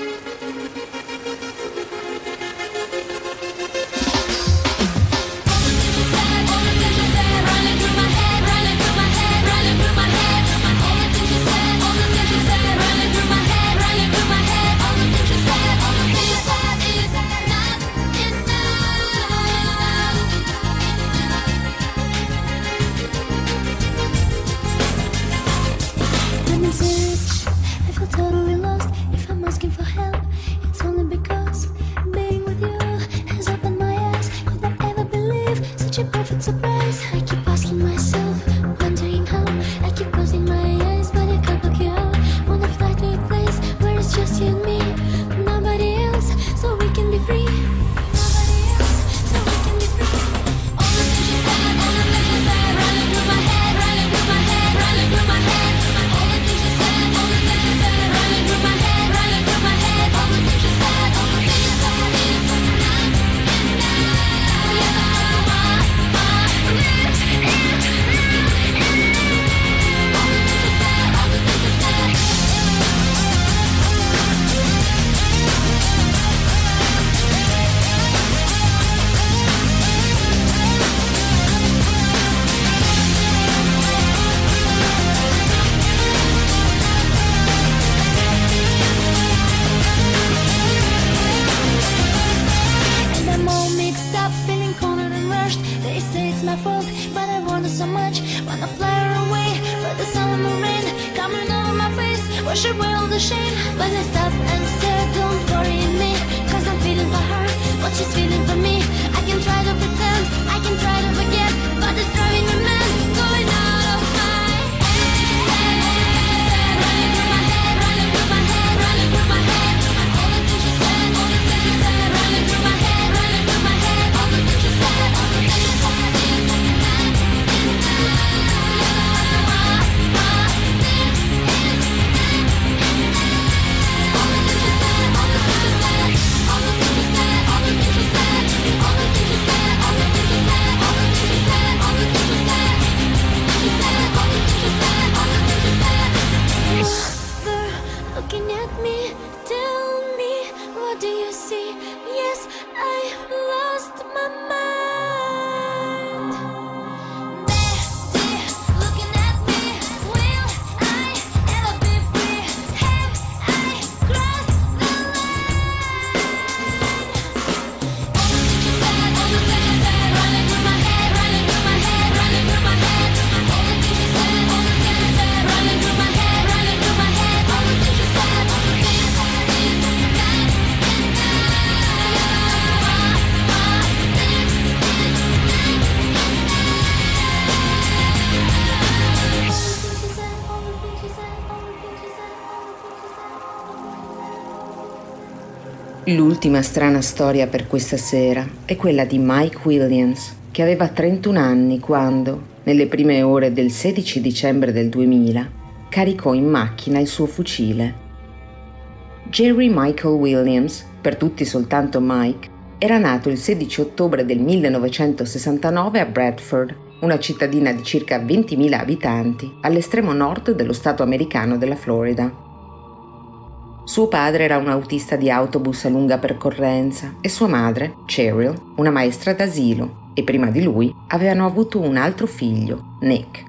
L'ultima strana storia per questa sera è quella di Mike Williams, che aveva 31 anni quando, nelle prime ore del 16 dicembre del 2000, caricò in macchina il suo fucile. Jerry Michael Williams, per tutti soltanto Mike, era nato il 16 ottobre del 1969 a Bradford, una cittadina di circa 20.000 abitanti all'estremo nord dello stato americano della Florida. Suo padre era un autista di autobus a lunga percorrenza e sua madre, Cheryl, una maestra d'asilo e prima di lui avevano avuto un altro figlio, Nick.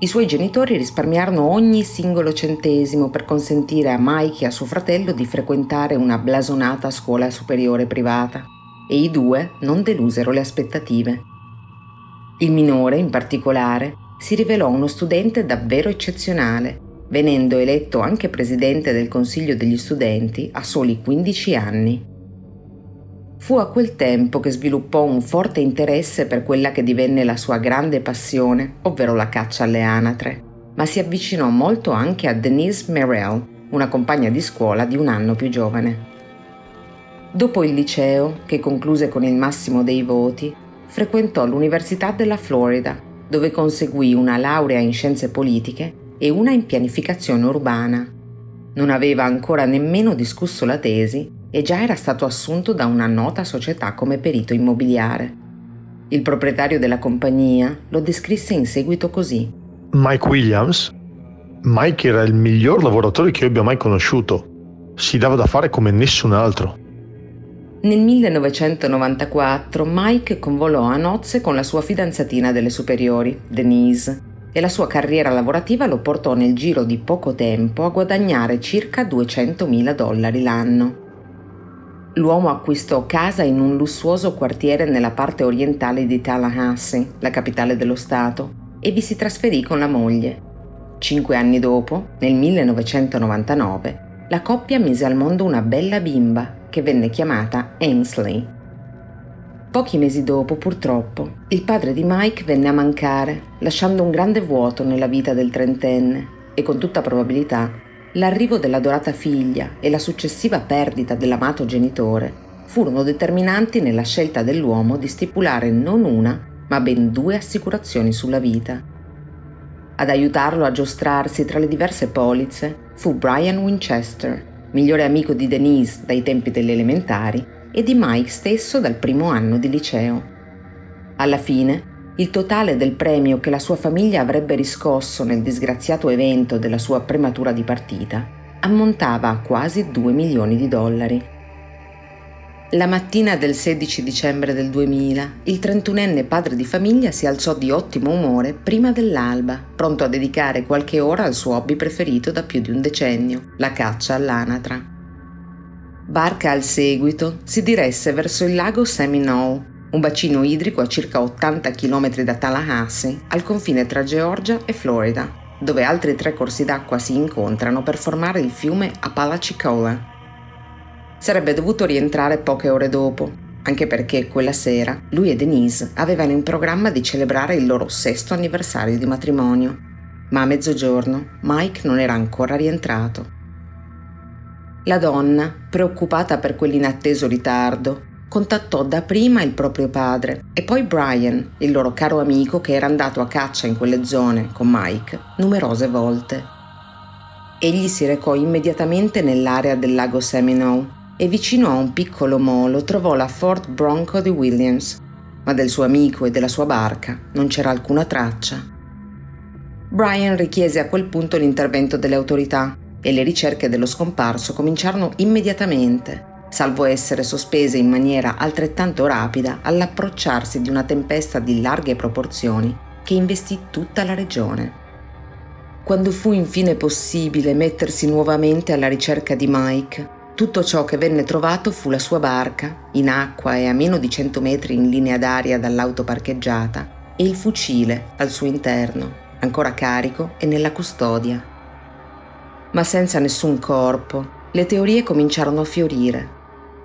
I suoi genitori risparmiarono ogni singolo centesimo per consentire a Mike e a suo fratello di frequentare una blasonata scuola superiore privata e i due non delusero le aspettative. Il minore, in particolare, si rivelò uno studente davvero eccezionale venendo eletto anche presidente del Consiglio degli studenti a soli 15 anni. Fu a quel tempo che sviluppò un forte interesse per quella che divenne la sua grande passione, ovvero la caccia alle anatre, ma si avvicinò molto anche a Denise Merrill, una compagna di scuola di un anno più giovane. Dopo il liceo, che concluse con il massimo dei voti, frequentò l'Università della Florida, dove conseguì una laurea in scienze politiche e una in pianificazione urbana. Non aveva ancora nemmeno discusso la tesi e già era stato assunto da una nota società come perito immobiliare. Il proprietario della compagnia lo descrisse in seguito così. Mike Williams? Mike era il miglior lavoratore che io abbia mai conosciuto. Si dava da fare come nessun altro. Nel 1994 Mike convolò a nozze con la sua fidanzatina delle superiori, Denise, e la sua carriera lavorativa lo portò nel giro di poco tempo a guadagnare circa 200.000 dollari l'anno. L'uomo acquistò casa in un lussuoso quartiere nella parte orientale di Tallahassee, la capitale dello Stato, e vi si trasferì con la moglie. Cinque anni dopo, nel 1999, la coppia mise al mondo una bella bimba che venne chiamata Ainsley. Pochi mesi dopo, purtroppo, il padre di Mike venne a mancare, lasciando un grande vuoto nella vita del trentenne e con tutta probabilità l'arrivo dell'adorata figlia e la successiva perdita dell'amato genitore furono determinanti nella scelta dell'uomo di stipulare non una, ma ben due assicurazioni sulla vita. Ad aiutarlo a giostrarsi tra le diverse polizze fu Brian Winchester, migliore amico di Denise dai tempi delle elementari e di Mike stesso dal primo anno di liceo. Alla fine, il totale del premio che la sua famiglia avrebbe riscosso nel disgraziato evento della sua prematura dipartita ammontava a quasi 2 milioni di dollari. La mattina del 16 dicembre del 2000, il 31enne padre di famiglia si alzò di ottimo umore prima dell'alba, pronto a dedicare qualche ora al suo hobby preferito da più di un decennio, la caccia all'anatra. Barca al seguito si diresse verso il lago Seminole, un bacino idrico a circa 80 km da Tallahassee, al confine tra Georgia e Florida, dove altri tre corsi d'acqua si incontrano per formare il fiume Apalachicola. Sarebbe dovuto rientrare poche ore dopo, anche perché quella sera lui e Denise avevano in programma di celebrare il loro sesto anniversario di matrimonio, ma a mezzogiorno Mike non era ancora rientrato. La donna, preoccupata per quell'inatteso ritardo, contattò dapprima il proprio padre e poi Brian, il loro caro amico che era andato a caccia in quelle zone con Mike numerose volte. Egli si recò immediatamente nell'area del lago Seminole e vicino a un piccolo molo trovò la Ford Bronco di Williams, ma del suo amico e della sua barca non c'era alcuna traccia. Brian richiese a quel punto l'intervento delle autorità e le ricerche dello scomparso cominciarono immediatamente, salvo essere sospese in maniera altrettanto rapida all'approcciarsi di una tempesta di larghe proporzioni che investì tutta la regione. Quando fu infine possibile mettersi nuovamente alla ricerca di Mike, tutto ciò che venne trovato fu la sua barca, in acqua e a meno di 100 metri in linea d'aria dall'auto parcheggiata, e il fucile al suo interno, ancora carico e nella custodia ma senza nessun corpo, le teorie cominciarono a fiorire.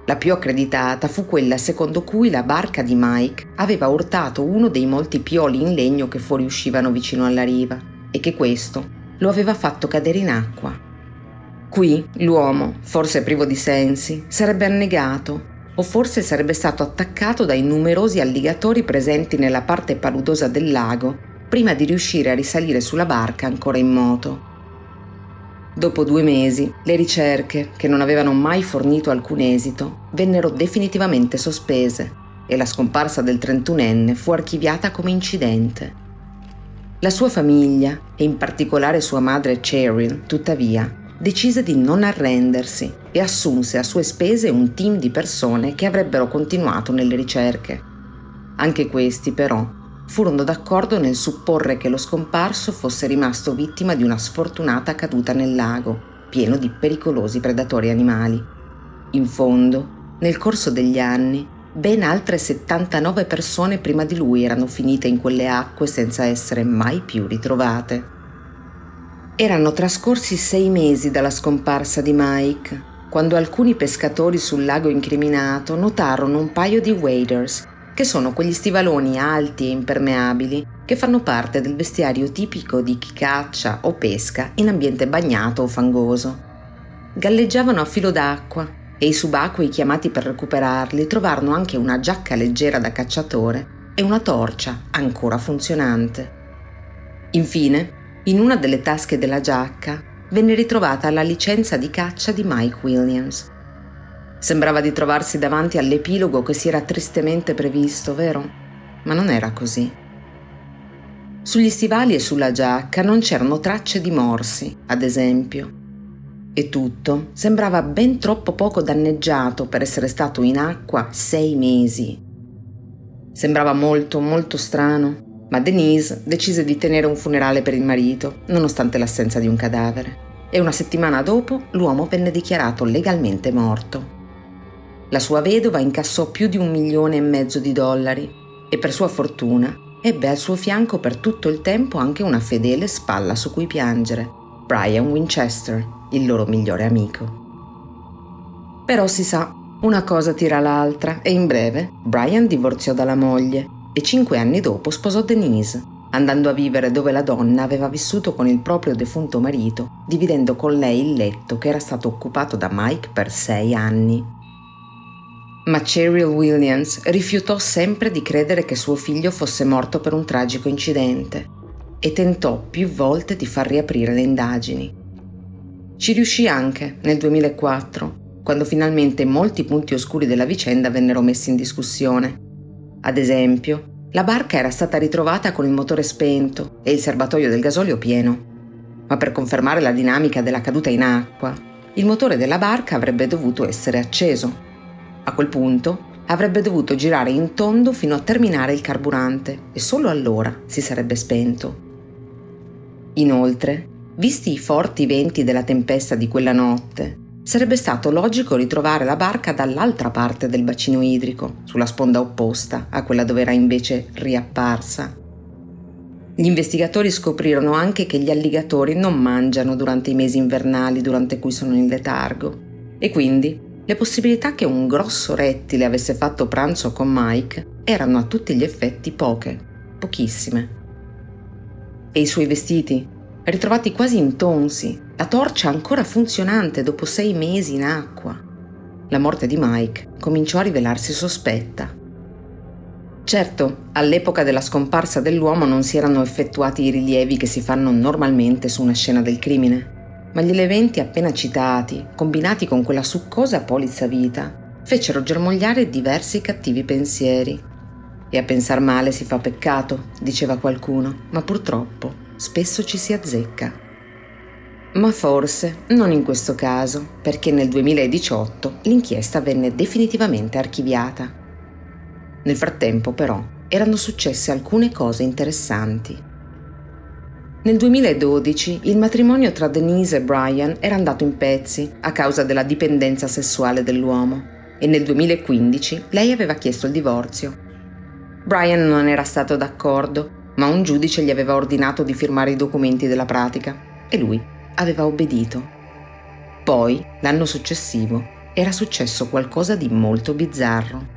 La più accreditata fu quella secondo cui la barca di Mike aveva urtato uno dei molti pioli in legno che fuoriuscivano vicino alla riva e che questo lo aveva fatto cadere in acqua. Qui l'uomo, forse privo di sensi, sarebbe annegato o forse sarebbe stato attaccato dai numerosi alligatori presenti nella parte paludosa del lago prima di riuscire a risalire sulla barca ancora in moto. Dopo due mesi, le ricerche, che non avevano mai fornito alcun esito, vennero definitivamente sospese e la scomparsa del 31enne fu archiviata come incidente. La sua famiglia, e in particolare sua madre Cheryl, tuttavia, decise di non arrendersi e assunse a sue spese un team di persone che avrebbero continuato nelle ricerche. Anche questi, però, furono d'accordo nel supporre che lo scomparso fosse rimasto vittima di una sfortunata caduta nel lago, pieno di pericolosi predatori animali. In fondo, nel corso degli anni, ben altre 79 persone prima di lui erano finite in quelle acque senza essere mai più ritrovate. Erano trascorsi sei mesi dalla scomparsa di Mike, quando alcuni pescatori sul lago incriminato notarono un paio di waders, che sono quegli stivaloni alti e impermeabili che fanno parte del vestiario tipico di chi caccia o pesca in ambiente bagnato o fangoso. Galleggiavano a filo d'acqua e i subacquei chiamati per recuperarli trovarono anche una giacca leggera da cacciatore e una torcia ancora funzionante. Infine, in una delle tasche della giacca venne ritrovata la licenza di caccia di Mike Williams. Sembrava di trovarsi davanti all'epilogo che si era tristemente previsto, vero? Ma non era così. Sugli stivali e sulla giacca non c'erano tracce di morsi, ad esempio. E tutto sembrava ben troppo poco danneggiato per essere stato in acqua sei mesi. Sembrava molto, molto strano ma Denise decise di tenere un funerale per il marito, nonostante l'assenza di un cadavere, e una settimana dopo l'uomo venne dichiarato legalmente morto. La sua vedova incassò più di un milione e mezzo di dollari e per sua fortuna ebbe al suo fianco per tutto il tempo anche una fedele spalla su cui piangere, Brian Winchester, il loro migliore amico. Però si sa, una cosa tira l'altra e in breve Brian divorziò dalla moglie e cinque anni dopo sposò Denise, andando a vivere dove la donna aveva vissuto con il proprio defunto marito, dividendo con lei il letto che era stato occupato da Mike per sei anni. Ma Cheryl Williams rifiutò sempre di credere che suo figlio fosse morto per un tragico incidente e tentò più volte di far riaprire le indagini. Ci riuscì anche nel 2004, quando finalmente molti punti oscuri della vicenda vennero messi in discussione ad esempio, la barca era stata ritrovata con il motore spento e il serbatoio del gasolio pieno. Ma per confermare la dinamica della caduta in acqua, il motore della barca avrebbe dovuto essere acceso. A quel punto avrebbe dovuto girare in tondo fino a terminare il carburante e solo allora si sarebbe spento. Inoltre, visti i forti venti della tempesta di quella notte Sarebbe stato logico ritrovare la barca dall'altra parte del bacino idrico, sulla sponda opposta a quella dove era invece riapparsa. Gli investigatori scoprirono anche che gli alligatori non mangiano durante i mesi invernali durante cui sono in letargo e quindi le possibilità che un grosso rettile avesse fatto pranzo con Mike erano a tutti gli effetti poche, pochissime. E i suoi vestiti? ritrovati quasi intonsi, la torcia ancora funzionante dopo sei mesi in acqua. La morte di Mike cominciò a rivelarsi sospetta. Certo, all'epoca della scomparsa dell'uomo non si erano effettuati i rilievi che si fanno normalmente su una scena del crimine, ma gli eventi appena citati, combinati con quella succosa polizza vita, fecero germogliare diversi cattivi pensieri. E a pensar male si fa peccato, diceva qualcuno, ma purtroppo spesso ci si azzecca. Ma forse non in questo caso, perché nel 2018 l'inchiesta venne definitivamente archiviata. Nel frattempo, però, erano successe alcune cose interessanti. Nel 2012 il matrimonio tra Denise e Brian era andato in pezzi a causa della dipendenza sessuale dell'uomo e nel 2015 lei aveva chiesto il divorzio. Brian non era stato d'accordo ma un giudice gli aveva ordinato di firmare i documenti della pratica e lui aveva obbedito. Poi, l'anno successivo, era successo qualcosa di molto bizzarro.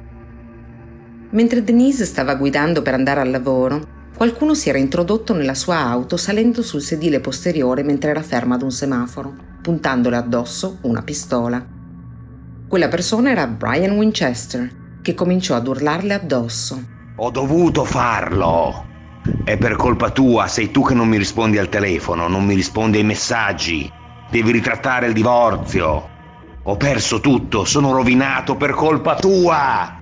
Mentre Denise stava guidando per andare al lavoro, qualcuno si era introdotto nella sua auto salendo sul sedile posteriore mentre era ferma ad un semaforo, puntandole addosso una pistola. Quella persona era Brian Winchester, che cominciò ad urlarle addosso. Ho dovuto farlo. È per colpa tua, sei tu che non mi rispondi al telefono, non mi rispondi ai messaggi. Devi ritrattare il divorzio. Ho perso tutto, sono rovinato per colpa tua.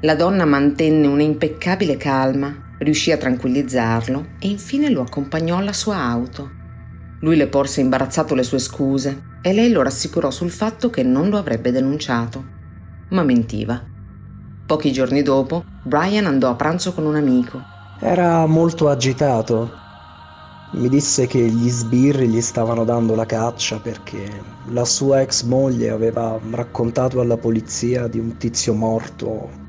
La donna mantenne una impeccabile calma, riuscì a tranquillizzarlo e infine lo accompagnò alla sua auto. Lui le porse imbarazzato le sue scuse e lei lo rassicurò sul fatto che non lo avrebbe denunciato. Ma mentiva. Pochi giorni dopo, Brian andò a pranzo con un amico. Era molto agitato. Mi disse che gli sbirri gli stavano dando la caccia perché la sua ex moglie aveva raccontato alla polizia di un tizio morto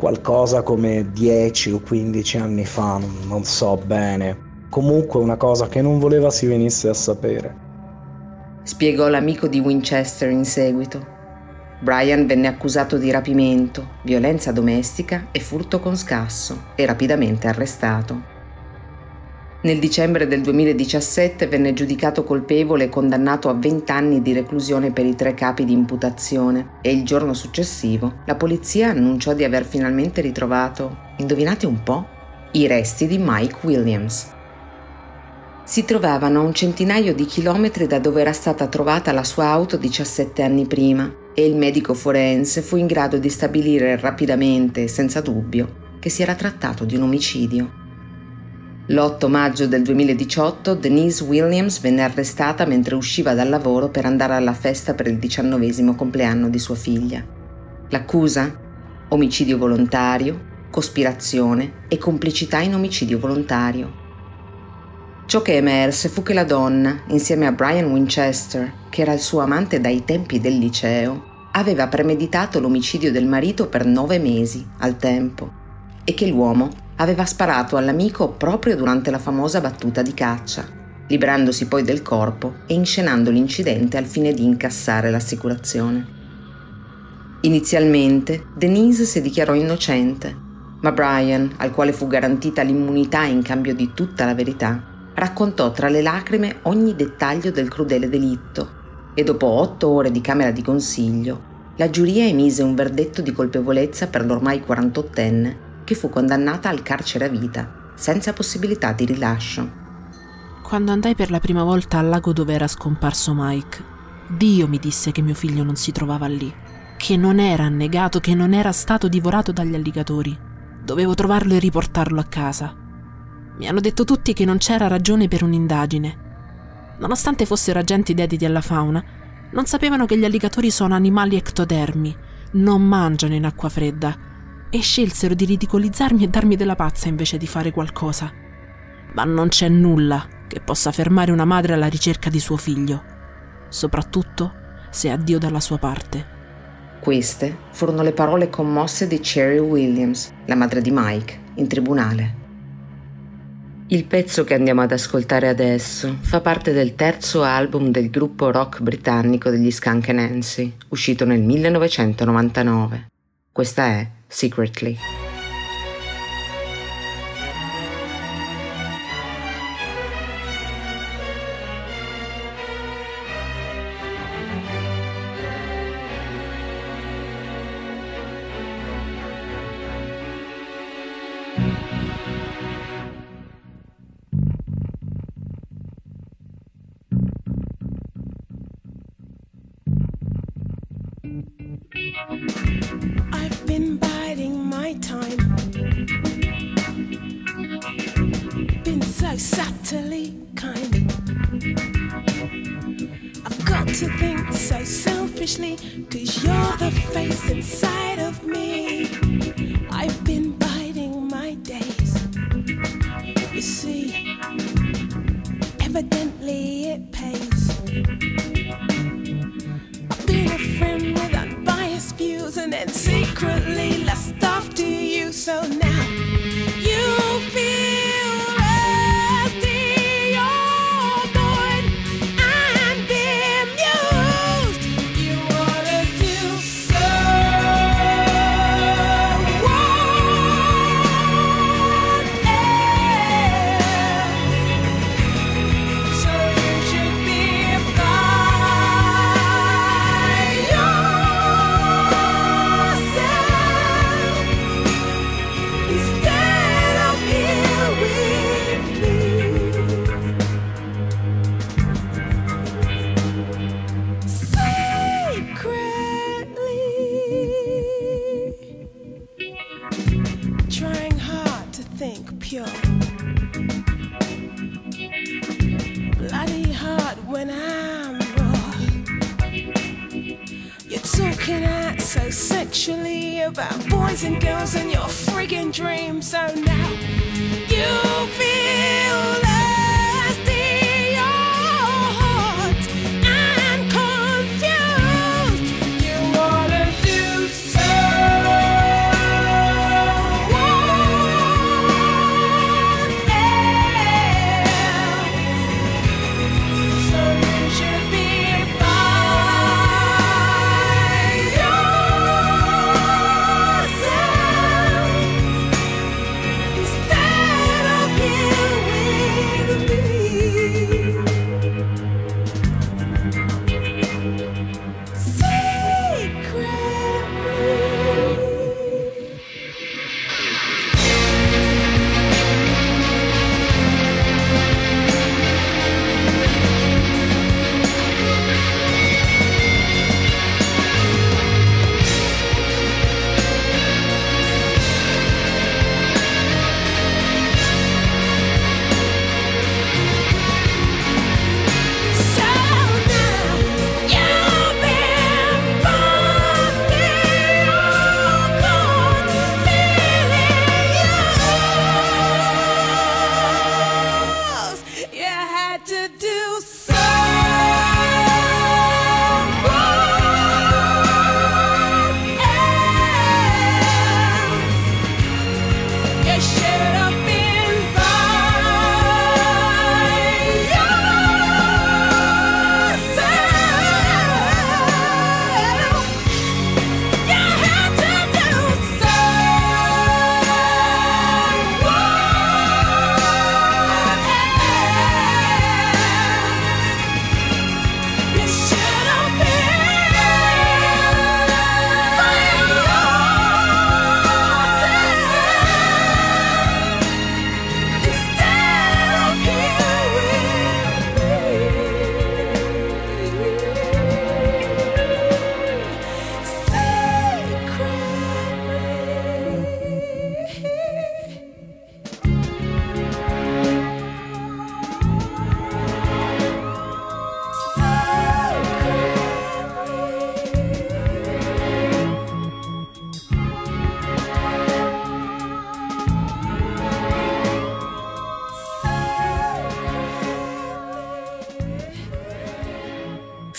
qualcosa come 10 o 15 anni fa, non, so bene. Comunque una cosa che non voleva si venisse a sapere. Spiegò l'amico di Winchester in seguito. Brian venne accusato di rapimento, violenza domestica e furto con scasso e rapidamente arrestato. Nel dicembre del 2017 venne giudicato colpevole e condannato a 20 anni di reclusione per i tre capi di imputazione e il giorno successivo la polizia annunciò di aver finalmente ritrovato, indovinate un po', i resti di Mike Williams. Si trovavano a un centinaio di chilometri da dove era stata trovata la sua auto 17 anni prima e il medico forense fu in grado di stabilire rapidamente senza dubbio che si era trattato di un omicidio. L'8 maggio del 2018 Denise Williams venne arrestata mentre usciva dal lavoro per andare alla festa per il diciannovesimo compleanno di sua figlia. L'accusa? Omicidio volontario, cospirazione e complicità in omicidio volontario. Ciò che emerse fu che la donna, insieme a Brian Winchester, che era il suo amante dai tempi del liceo, aveva premeditato l'omicidio del marito per nove mesi al tempo e che l'uomo aveva sparato all'amico proprio durante la famosa battuta di caccia, librandosi poi del corpo e inscenando l'incidente al fine di incassare l'assicurazione. Inizialmente Denise si dichiarò innocente, ma Brian, al quale fu garantita l'immunità in cambio di tutta la verità, raccontò tra le lacrime ogni dettaglio del crudele delitto e dopo otto ore di camera di consiglio, la giuria emise un verdetto di colpevolezza per l'ormai 48enne che fu condannata al carcere a vita, senza possibilità di rilascio. Quando andai per la prima volta al lago dove era scomparso Mike, Dio mi disse che mio figlio non si trovava lì, che non era annegato, che non era stato divorato dagli alligatori. Dovevo trovarlo e riportarlo a casa. Mi hanno detto tutti che non c'era ragione per un'indagine. Nonostante fossero agenti dediti alla fauna, non sapevano che gli alligatori sono animali ectodermi, non mangiano in acqua fredda, e scelsero di ridicolizzarmi e darmi della pazza invece di fare qualcosa. Ma non c'è nulla che possa fermare una madre alla ricerca di suo figlio, soprattutto se ha Dio dalla sua parte. Queste furono le parole commosse di Cheryl Williams, la madre di Mike, in tribunale. Il pezzo che andiamo ad ascoltare adesso fa parte del terzo album del gruppo rock britannico degli Skunk Nancy, uscito nel 1999. Questa è Secretly.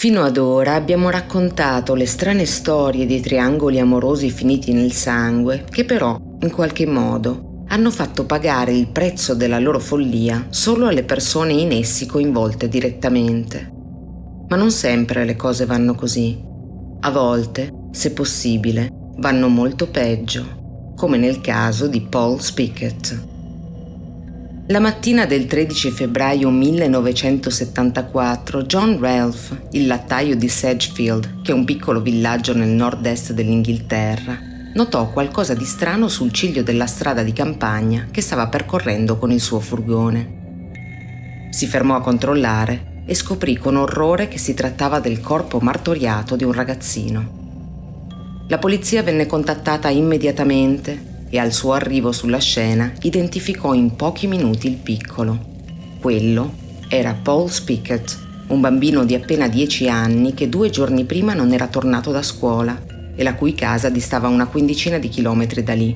Fino ad ora abbiamo raccontato le strane storie di triangoli amorosi finiti nel sangue che però, in qualche modo, hanno fatto pagare il prezzo della loro follia solo alle persone in essi coinvolte direttamente. Ma non sempre le cose vanno così. A volte, se possibile, vanno molto peggio, come nel caso di Paul Spickett. La mattina del 13 febbraio 1974, John Ralph, il lattaio di Sedgefield, che è un piccolo villaggio nel nord-est dell'Inghilterra, notò qualcosa di strano sul ciglio della strada di campagna che stava percorrendo con il suo furgone. Si fermò a controllare e scoprì con orrore che si trattava del corpo martoriato di un ragazzino. La polizia venne contattata immediatamente e al suo arrivo sulla scena identificò in pochi minuti il piccolo. Quello era Paul Spickett, un bambino di appena 10 anni che due giorni prima non era tornato da scuola e la cui casa distava una quindicina di chilometri da lì.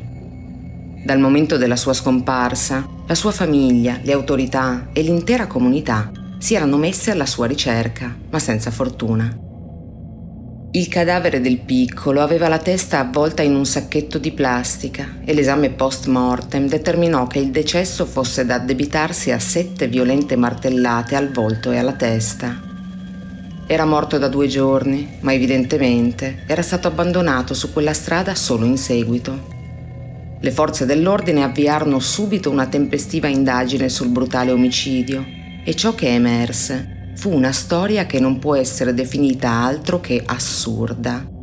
Dal momento della sua scomparsa, la sua famiglia, le autorità e l'intera comunità si erano messe alla sua ricerca, ma senza fortuna. Il cadavere del piccolo aveva la testa avvolta in un sacchetto di plastica e l'esame post mortem determinò che il decesso fosse da addebitarsi a sette violente martellate al volto e alla testa. Era morto da due giorni, ma evidentemente era stato abbandonato su quella strada solo in seguito. Le forze dell'ordine avviarono subito una tempestiva indagine sul brutale omicidio e ciò che emerse fu una storia che non può essere definita altro che assurda.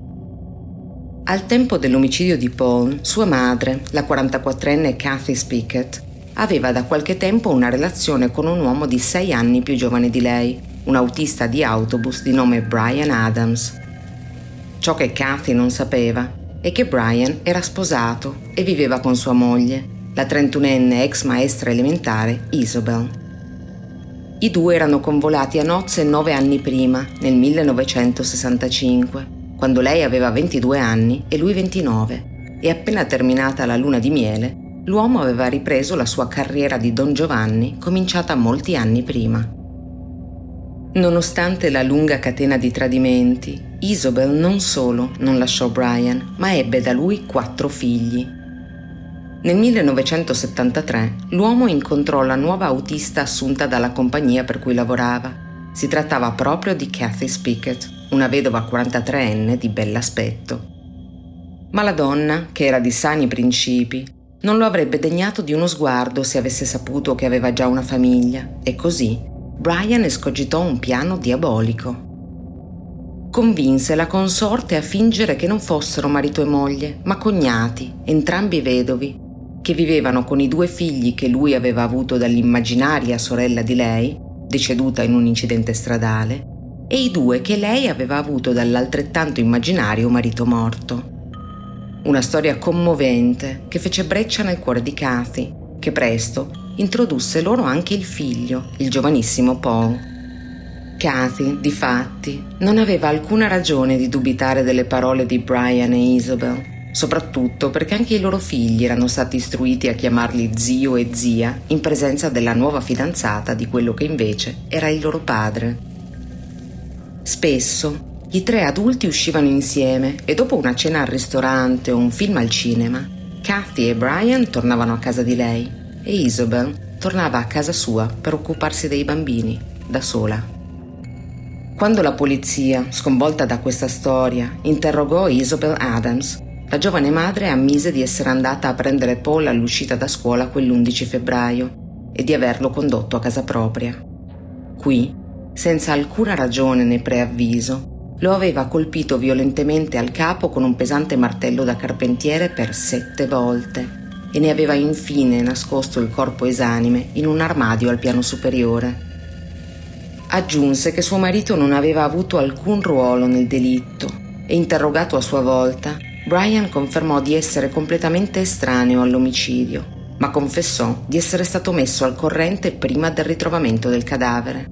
Al tempo dell'omicidio di Paul, sua madre, la 44enne Kathy Spickett, aveva da qualche tempo una relazione con un uomo di sei anni più giovane di lei, un autista di autobus di nome Brian Adams. Ciò che Kathy non sapeva è che Brian era sposato e viveva con sua moglie la 31enne ex maestra elementare Isobel. I due erano convolati a nozze nove anni prima, nel 1965, quando lei aveva 22 anni e lui 29, e appena terminata la luna di miele, l'uomo aveva ripreso la sua carriera di Don Giovanni cominciata molti anni prima. Nonostante la lunga catena di tradimenti, Isobel non solo non lasciò Brian, ma ebbe da lui quattro figli. Nel 1973 l'uomo incontrò la nuova autista assunta dalla compagnia per cui lavorava. Si trattava proprio di Kathy Spickett, una vedova 43enne di bell'aspetto. Ma la donna, che era di sani principi, non lo avrebbe degnato di uno sguardo se avesse saputo che aveva già una famiglia, e così Brian escogitò un piano diabolico. Convinse la consorte a fingere che non fossero marito e moglie, ma cognati, entrambi vedovi, che vivevano con i due figli che lui aveva avuto dall'immaginaria sorella di lei, deceduta in un incidente stradale, e i due che lei aveva avuto dall'altrettanto immaginario marito morto. Una storia commovente che fece breccia nel cuore di Kathy, che presto introdusse loro anche il figlio, il giovanissimo Paul. Kathy, difatti, non aveva alcuna ragione di dubitare delle parole di Brian e Isabel, soprattutto perché anche i loro figli erano stati istruiti a chiamarli zio e zia in presenza della nuova fidanzata di quello che invece era il loro padre. Spesso i tre adulti uscivano insieme e dopo una cena al ristorante o un film al cinema, Kathy e Brian tornavano a casa di lei e Isabel tornava a casa sua per occuparsi dei bambini, da sola. Quando la polizia, sconvolta da questa storia, interrogò Isabel Adams, la giovane madre ammise di essere andata a prendere Paul all'uscita da scuola quell'11 febbraio e di averlo condotto a casa propria. Qui, senza alcuna ragione né preavviso, lo aveva colpito violentemente al capo con un pesante martello da carpentiere per sette volte e ne aveva infine nascosto il corpo esanime in un armadio al piano superiore. Aggiunse che suo marito non aveva avuto alcun ruolo nel delitto e interrogato a sua volta, Brian confermò di essere completamente estraneo all'omicidio, ma confessò di essere stato messo al corrente prima del ritrovamento del cadavere.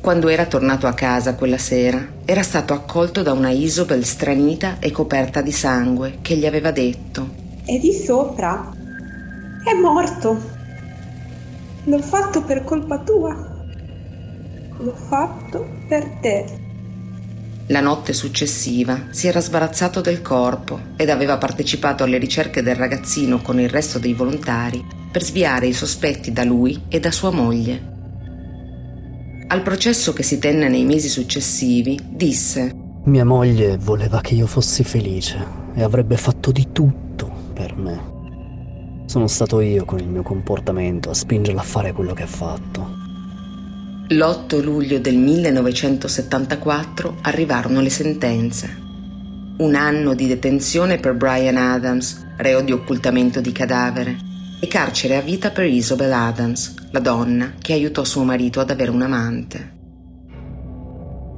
Quando era tornato a casa quella sera, era stato accolto da una Isobel stranita e coperta di sangue che gli aveva detto E di sopra è morto. L'ho fatto per colpa tua. L'ho fatto per te. La notte successiva si era sbarazzato del corpo ed aveva partecipato alle ricerche del ragazzino con il resto dei volontari per sviare i sospetti da lui e da sua moglie. Al processo che si tenne nei mesi successivi, disse Mia moglie voleva che io fossi felice e avrebbe fatto di tutto per me. Sono stato io con il mio comportamento a spingerla a fare quello che ha fatto. L'8 luglio del 1974 arrivarono le sentenze. Un anno di detenzione per Brian Adams, reo di occultamento di cadavere, e carcere a vita per Isobel Adams, la donna che aiutò suo marito ad avere un amante.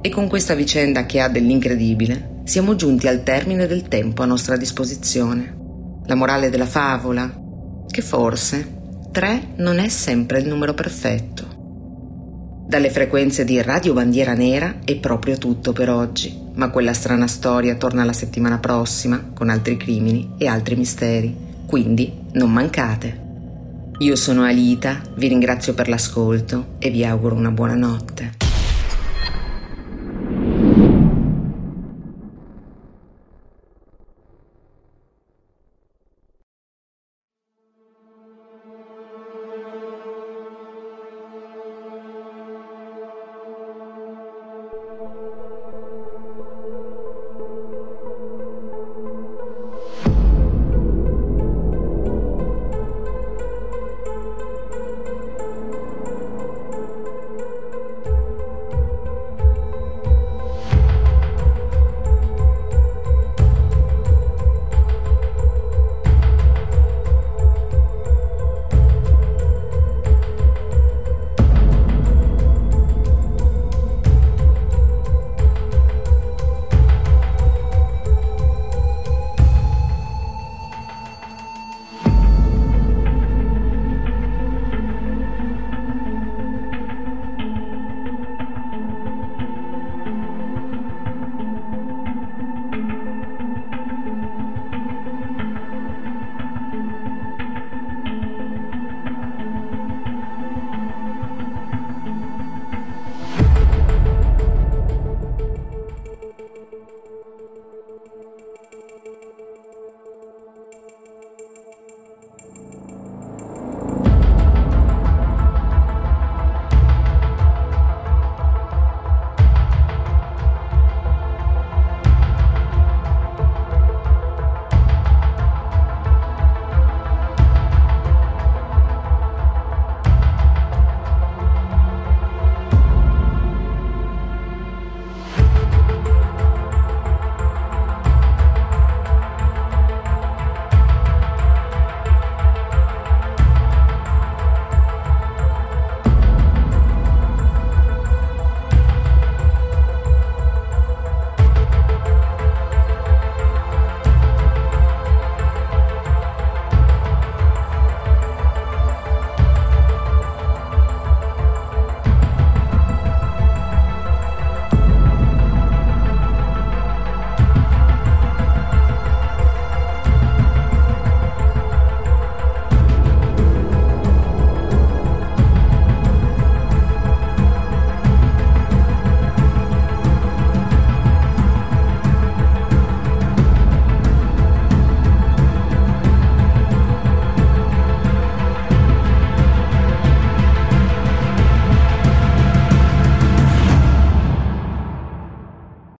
E con questa vicenda che ha dell'incredibile, siamo giunti al termine del tempo a nostra disposizione. La morale della favola? Che forse 3 non è sempre il numero perfetto. Dalle frequenze di Radio Bandiera Nera è proprio tutto per oggi, ma quella strana storia torna la settimana prossima con altri crimini e altri misteri, quindi non mancate. Io sono Alita, vi ringrazio per l'ascolto e vi auguro una buona notte.